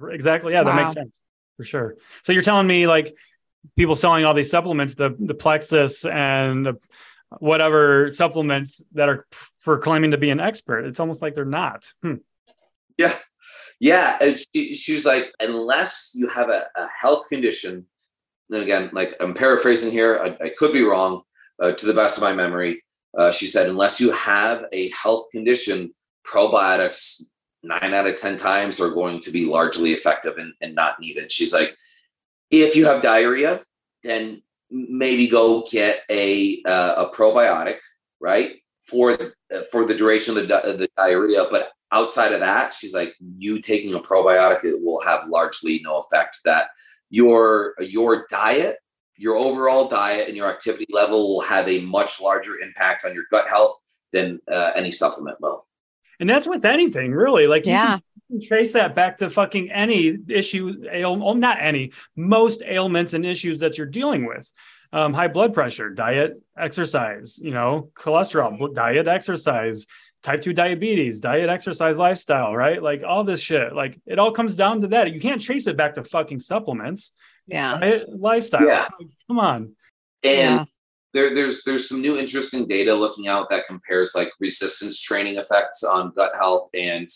not. Exactly. Yeah, that makes sense for sure. So you're telling me like people selling all these supplements, the the plexus and the whatever supplements that are for claiming to be an expert. It's almost like they're not. Hmm. Yeah. Yeah. She, she was like, unless you have a, a health condition, and again, like I'm paraphrasing here, I, I could be wrong uh, to the best of my memory. Uh, she said, unless you have a health condition, probiotics nine out of 10 times are going to be largely effective and, and not needed. She's like, if you have diarrhea, then maybe go get a, uh, a probiotic, right? For, uh, for the duration of the, di- the diarrhea. But outside of that, she's like, you taking a probiotic, it will have largely no effect. That your your diet, your overall diet, and your activity level will have a much larger impact on your gut health than uh, any supplement will. And that's with anything, really. Like you Yeah. Can trace that back to fucking any issue, ail, well, not any, most ailments and issues that you're dealing with. Um, high blood pressure, diet, exercise, you know, cholesterol, diet, exercise, type 2 diabetes, diet, exercise, lifestyle, right? Like all this shit. Like it all comes down to that. You can't trace it back to fucking supplements. Yeah. Diet, lifestyle. Yeah. Come on. And Yeah. there, there's there's some new interesting data looking out that compares like resistance training effects on gut health and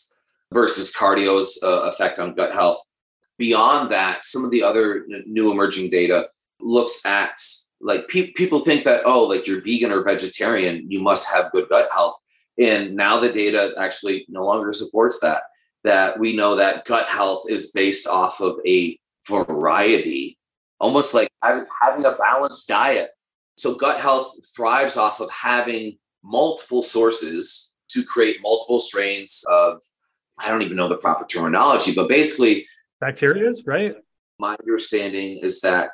versus cardio's uh, effect on gut health. Beyond that, some of the other n- new emerging data looks at like pe- people think that oh like you're vegan or vegetarian you must have good gut health and now the data actually no longer supports that that we know that gut health is based off of a variety almost like having having a balanced diet so gut health thrives off of having multiple sources to create multiple strains of i don't even know the proper terminology but basically bacteria is right? my understanding is that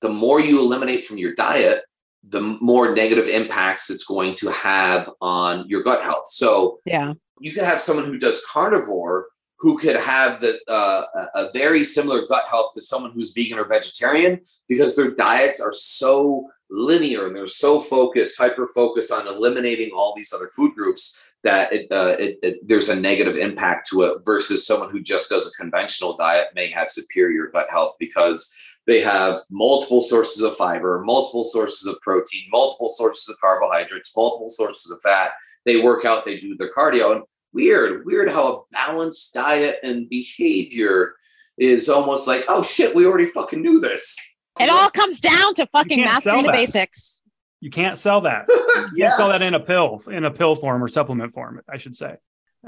the more you eliminate from your diet the more negative impacts it's going to have on your gut health so Yeah. you could have someone who does carnivore who could have the uh, a a very similar gut health to someone who's vegan or vegetarian because their diets are so linear and they're so focused, hyper focused on eliminating all these other food groups that it, uh, it, it, there's a negative impact to it versus someone who just does a conventional diet may have superior gut health because they have multiple sources of fiber, multiple sources of protein, multiple sources of carbohydrates, multiple sources of fat. They work out, they do their cardio, and weird, weird how a balanced diet and behavior is almost like, oh shit, we already fucking knew this. It all comes down to fucking can't mastering the basics. You can't sell that. [LAUGHS] You can't sell that in a pill, in a pill form or supplement form, I should say.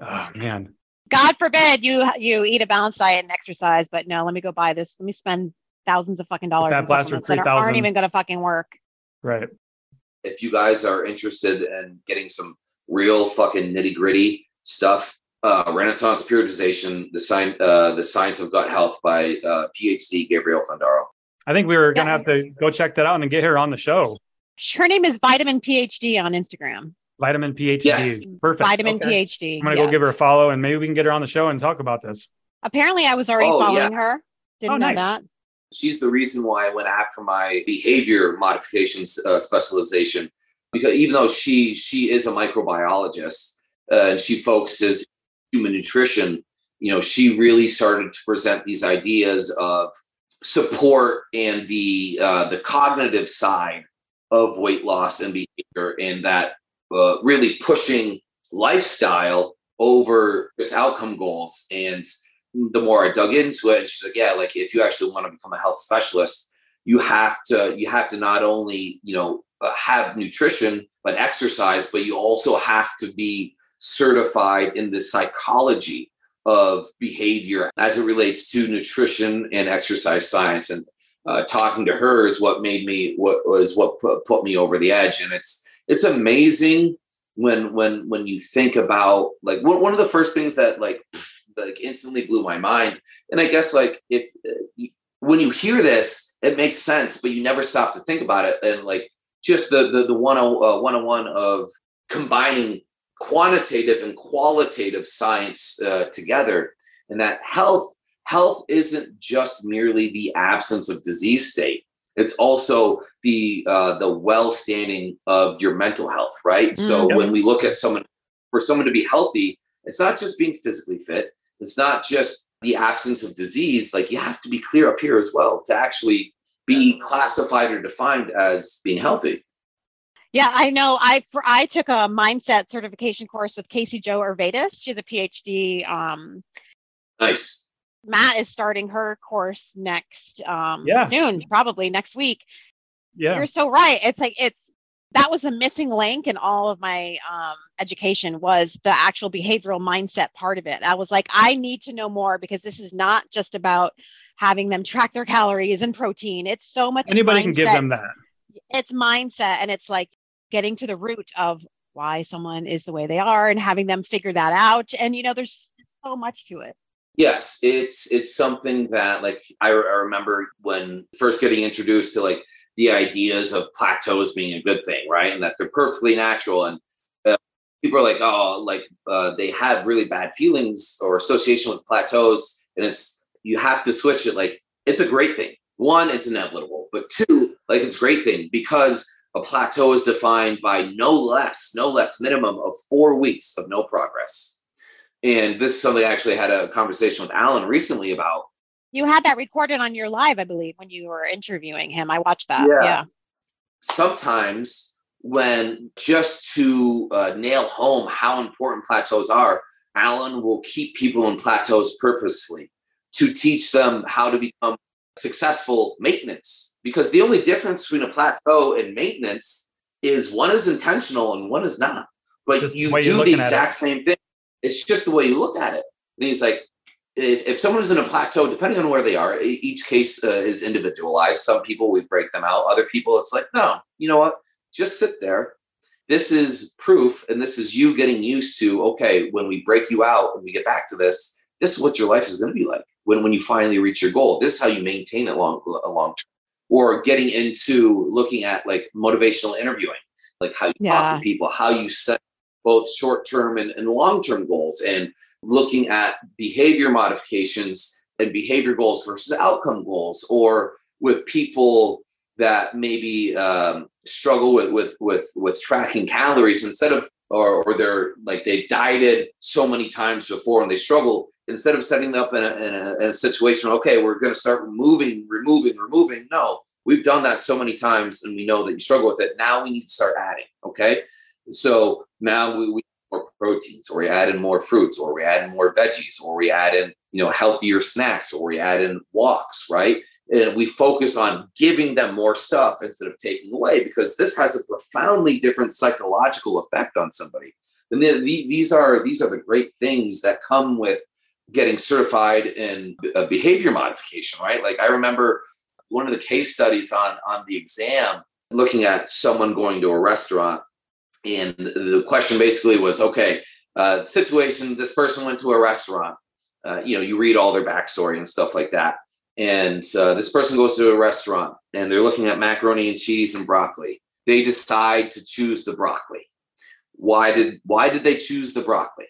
Oh man. God forbid you you eat a balanced diet and exercise, but no, let me go buy this. Let me spend thousands of fucking dollars Fat on Blaster supplements that aren't even going to fucking work. Right. If you guys are interested in getting some real fucking nitty gritty stuff, uh, Renaissance Periodization, the science, uh, the science of gut health by uh, PhD Gabrielle Fundaro. I think we were gonna have to go check that out and get her on the show. Her name is Vitamin PhD on Instagram. Vitamin PhD. Yes. Perfect. Vitamin Okay. PhD. I'm gonna go give her a follow and maybe we can get her on the show and talk about this. Apparently, I was already Oh, following yeah. her. Didn't Oh, know nice. that. she's the reason why I went after my behavior modifications uh, specialization because even though she she is a microbiologist uh, and she focuses human nutrition, you know, she really started to present these ideas of support and the uh, the cognitive side of weight loss and behavior, and that uh, really pushing lifestyle over just outcome goals. And the more I dug into it, she's like, yeah, like if you actually want to become a health specialist, you have to you have to not only you know uh, have nutrition but exercise, but you also have to be certified in the psychology of behavior as it relates to nutrition and exercise science. And uh, talking to her is what made me what was what put, put me over the edge. And it's it's amazing when when when you think about like one, of the first things that like like instantly blew my mind. And I guess like if uh, when you hear this, it makes sense, but you never stop to think about it. And like just the the the one uh, one on one of combining quantitative and qualitative science uh, together, and that health health isn't just merely the absence of disease state. It's also the uh, the well standing of your mental health, right? So Mhm. when we look at someone for someone to be healthy, it's not just being physically fit. It's not just the absence of disease. Like you have to be clear up here as well to actually be classified or defined as being healthy. Yeah, I know. I for, I took a mindset certification course with Casey Joe Urvatis. She's a PhD. Um, Nice. Matt is starting her course next um, Yeah. soon, probably next week. Yeah. You're so right. It's like it's that was a missing link in all of my um, education was the actual behavioral mindset part of it. I was like, I need to know more because this is not just about having them track their calories and protein. It's so much. Anybody can give them that. It's mindset, and it's like getting to the root of why someone is the way they are and having them figure that out. And you know, there's so much to it. Yes, it's it's something that like I, I remember when first getting introduced to like the ideas of plateaus being a good thing, right? And that they're perfectly natural. And uh, people are like, oh, like uh, they have really bad feelings or association with plateaus, and it's you have to switch it. Like it's a great thing. One, it's inevitable, but two, like it's a great thing because a plateau is defined by no less, no less minimum of four weeks of no progress. And this is something I actually had a conversation with Alan recently about. You had that recorded on your live, I believe, when you were interviewing him. I watched that. Yeah. yeah. sometimes when just to uh, nail home how important plateaus are, Alan will keep people in plateaus purposefully to teach them how to become successful maintenance. Because the only difference between a plateau and maintenance is one is intentional and one is not. But Just you you're do the looking at it. exact same thing. It's just the way you look at it. And he's like, if, if someone is in a plateau, depending on where they are, each case uh, is individualized. Some people we break them out. Other people, it's like, no, you know what? Just sit there. This is proof, and this is you getting used to. Okay, when we break you out and we get back to this, this is what your life is going to be like when when you finally reach your goal. This is how you maintain it long a long term. Or getting into looking at like motivational interviewing, like how you talk to people, how you set both short term and, and long term goals, and looking at behavior modifications and behavior goals versus outcome goals, or with people that maybe um, struggle with with with with tracking calories instead of or or they're like they've dieted so many times before and they struggle instead of setting up in a, in a, in a situation okay we're going to start removing removing removing. No we've done that so many times and we know that you struggle with it. Now we need to start adding okay? So now we, we more proteins or we add in more fruits or we add in more veggies or we add in you know healthier snacks or we add in walks right? And we focus on giving them more stuff instead of taking away because this has a profoundly different psychological effect on somebody. And the, the, these are these are the great things that come with getting certified in behavior modification right like i remember one of the case studies on on the exam looking at someone going to a restaurant, and the question basically was, okay, uh, situation: this person went to a restaurant. Uh, you know, you read all their backstory and stuff like that. And uh, this person goes to a restaurant and they're looking at macaroni and cheese and broccoli. They decide to choose the broccoli. Why did why did they choose the broccoli?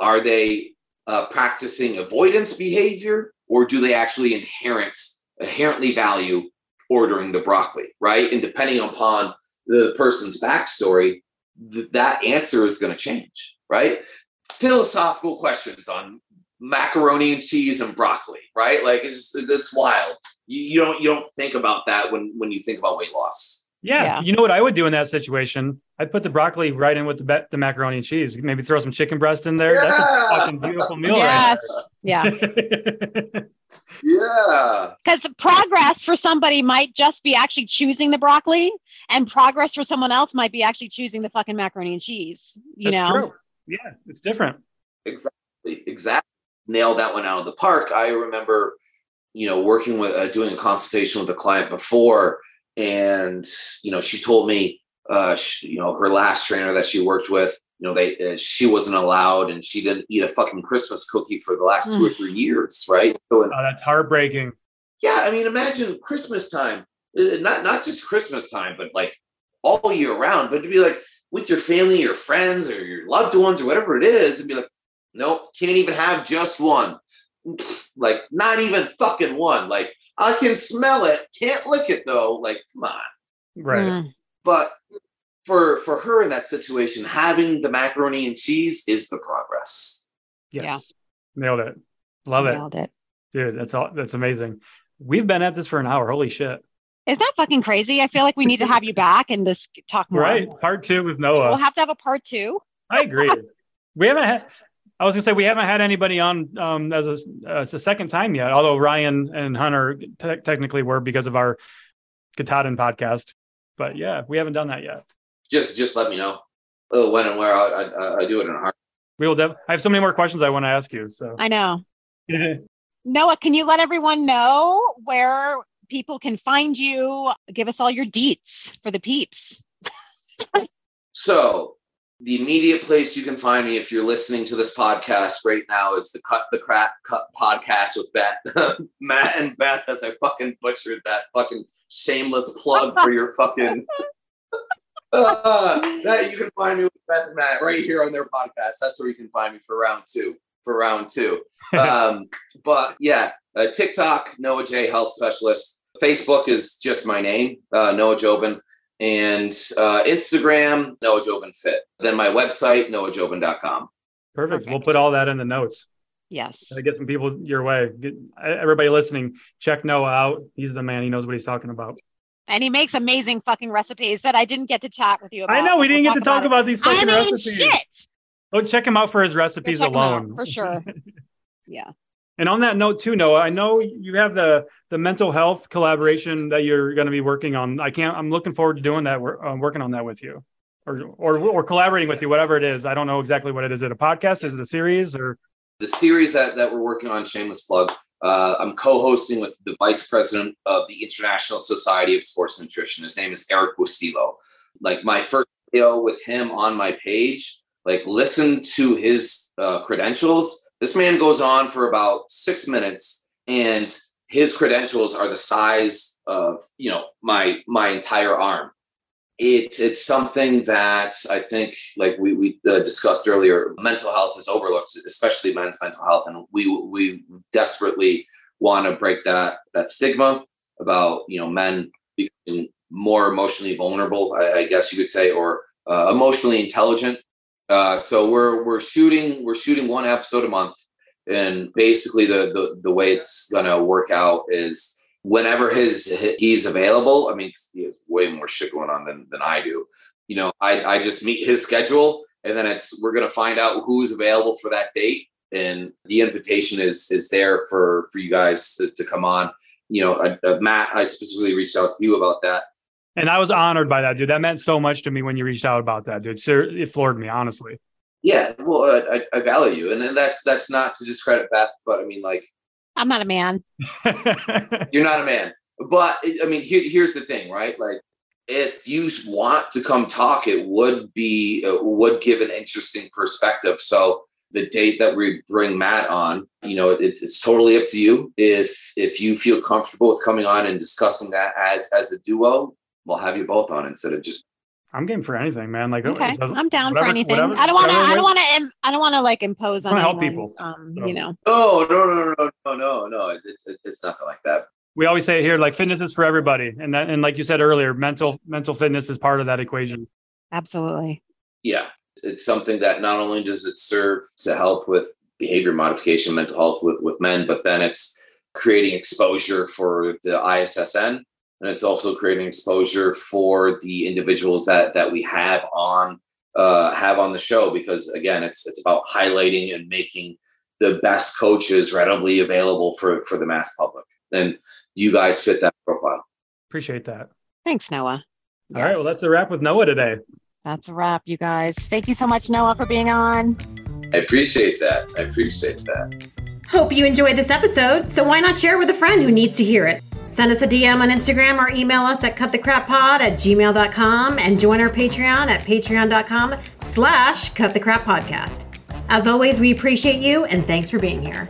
Are they uh, practicing avoidance behavior, or do they actually inherent inherently value ordering the broccoli? Right, and depending upon the person's backstory, th- that answer is going to change. Right, philosophical questions on macaroni and cheese and broccoli, right? Like it's it's wild. You, you don't you don't think about that when when you think about weight loss. Yeah. yeah. you know what I would do in that situation? I'd put the broccoli right in with the the macaroni and cheese. Maybe throw some chicken breast in there. Yeah. That's a fucking beautiful meal. Yes. Right yeah. [LAUGHS] yeah. Because progress for somebody might just be actually choosing the broccoli, and progress for someone else might be actually choosing the fucking macaroni and cheese. You That's know? True. Yeah, it's different. Exactly. Exactly nailed that one out of the park. I remember, you know, working with uh, doing a consultation with a client before, and you know, she told me, uh, she, you know, her last trainer that she worked with, you know, they uh, she wasn't allowed, and she didn't eat a fucking Christmas cookie for the last two or three years, right? So, oh, that's heartbreaking. Yeah, I mean, imagine Christmas time, uh, not not just Christmas time, but like all year round, but to be like with your family, your friends, or your loved ones, or whatever it is, and be like, Nope, can't even have just one. Like, not even fucking one. Like, I can smell it, can't lick it though. Like, come on. Right. Mm. But for for her in that situation, having the macaroni and cheese is the progress. Yes. Yeah. Nailed it. Love it. Nailed it. Dude, that's all that's amazing. We've been at this for an hour. Holy shit. Is that fucking crazy? I feel like we need to have you back and this talk more. Right. Part two with Noah. We'll have to have a part two. I agree. [LAUGHS] we haven't had I was gonna say we haven't had anybody on um, as, a, as a second time yet, although Ryan and Hunter te- technically were because of our Katahdin podcast. But yeah, we haven't done that yet. Just just let me know oh, when and where I, I, I do it in a heart. We will. Def- I have so many more questions I want to ask you. So I know. [LAUGHS] Noah, can you let everyone know where people can find you? Give us all your deets for the peeps. so the immediate place you can find me if you're listening to this podcast right now is the Cut the Crap Cut podcast with Beth, [LAUGHS] Matt and Beth. As I fucking butchered that fucking shameless plug for your fucking. [LAUGHS] uh, that you can find me with Beth and Matt right here on their podcast. That's where you can find me for round two. For round two, [LAUGHS] um, but yeah, uh, TikTok Noah J Health Specialist. Facebook is just my name, uh, Noah Jobin and uh, Instagram, Noah Jobin Fit. Then my website, noahjobin.com. Perfect. Perfect. We'll put all that in the notes. Yes. I get some people your way. Get, everybody listening, check Noah out. He's the man. He knows what he's talking about. And he makes amazing fucking recipes that I didn't get to chat with you about. I know we didn't we'll get to talk about, about these fucking I mean, recipes. Shit. Oh, check him out for his recipes alone. for sure. [LAUGHS] yeah. And on that note, too, Noah, I know you have the the mental health collaboration that you're going to be working on. I can't. I'm looking forward to doing that. We're uh, working on that with you, or, or or collaborating with you, whatever it is. I don't know exactly what it is. Is it a podcast? Is it a series? Or the series that that we're working on? Shameless plug. Uh, I'm co-hosting with the vice president of the International Society of Sports Nutrition. His name is Eric Bustillo. Like my first video with him on my page, like listen to his uh, credentials this man goes on for about six minutes, and his credentials are the size of you know my my entire arm. It's it's something that I think, like we we uh, discussed earlier, mental health is overlooked, especially men's mental health, and we we desperately want to break that that stigma about you know men becoming more emotionally vulnerable, I, I guess you could say, or uh, emotionally intelligent uh, so we're we're shooting we're shooting one episode a month, and basically the the, the way it's gonna work out is whenever his he's available. I mean, he has way more shit going on than than I do. You know, I I just meet his schedule, and then it's we're gonna find out who's available for that date, and the invitation is is there for for you guys to, to come on. You know, Matt, I specifically reached out to you about that and I was honored by that, dude. That meant so much to me when you reached out about that, dude. It floored me, honestly. Yeah, well, uh, I, I value you, and, and that's that's not to discredit Beth, but I mean, like, I'm not a man. [LAUGHS] you're not a man, but I mean, here, here's the thing, right? Like, if you want to come talk, it would be it would give an interesting perspective. So the date that we bring Matt on, you know, it's it's totally up to you. If if you feel comfortable with coming on and discussing that as as a duo, we'll have you both on instead of just I'm game for anything, man. Like, Okay, it I'm down whatever- for anything. whatever- I don't want to. I don't want to. I don't want to like impose on help people, Um, so. you know. no no no no no no no it's it's, it's nothing like that. we always say here, like fitness is for everybody, and that, and like you said earlier, mental mental fitness is part of that equation. Absolutely. Yeah, it's something that not only does it serve to help with behavior modification, mental health with with men, but then it's creating exposure for the ISSN, and it's also creating exposure for the individuals that that we have on uh, have on the show. Because again, it's it's about highlighting and making the best coaches readily available for for the mass public, and you guys fit that profile. Appreciate that. Thanks, Noah. All right, well, that's a wrap with Noah today. that's a wrap, you guys. Thank you so much, Noah, for being on. I appreciate that. I appreciate that. Hope you enjoyed this episode, so why not share it with a friend who needs to hear it? Send us a DM on Instagram or email us at cutthecrappod at gmail.com and join our Patreon at patreon.com slash cutthecrappodcast. As always, we appreciate you and thanks for being here.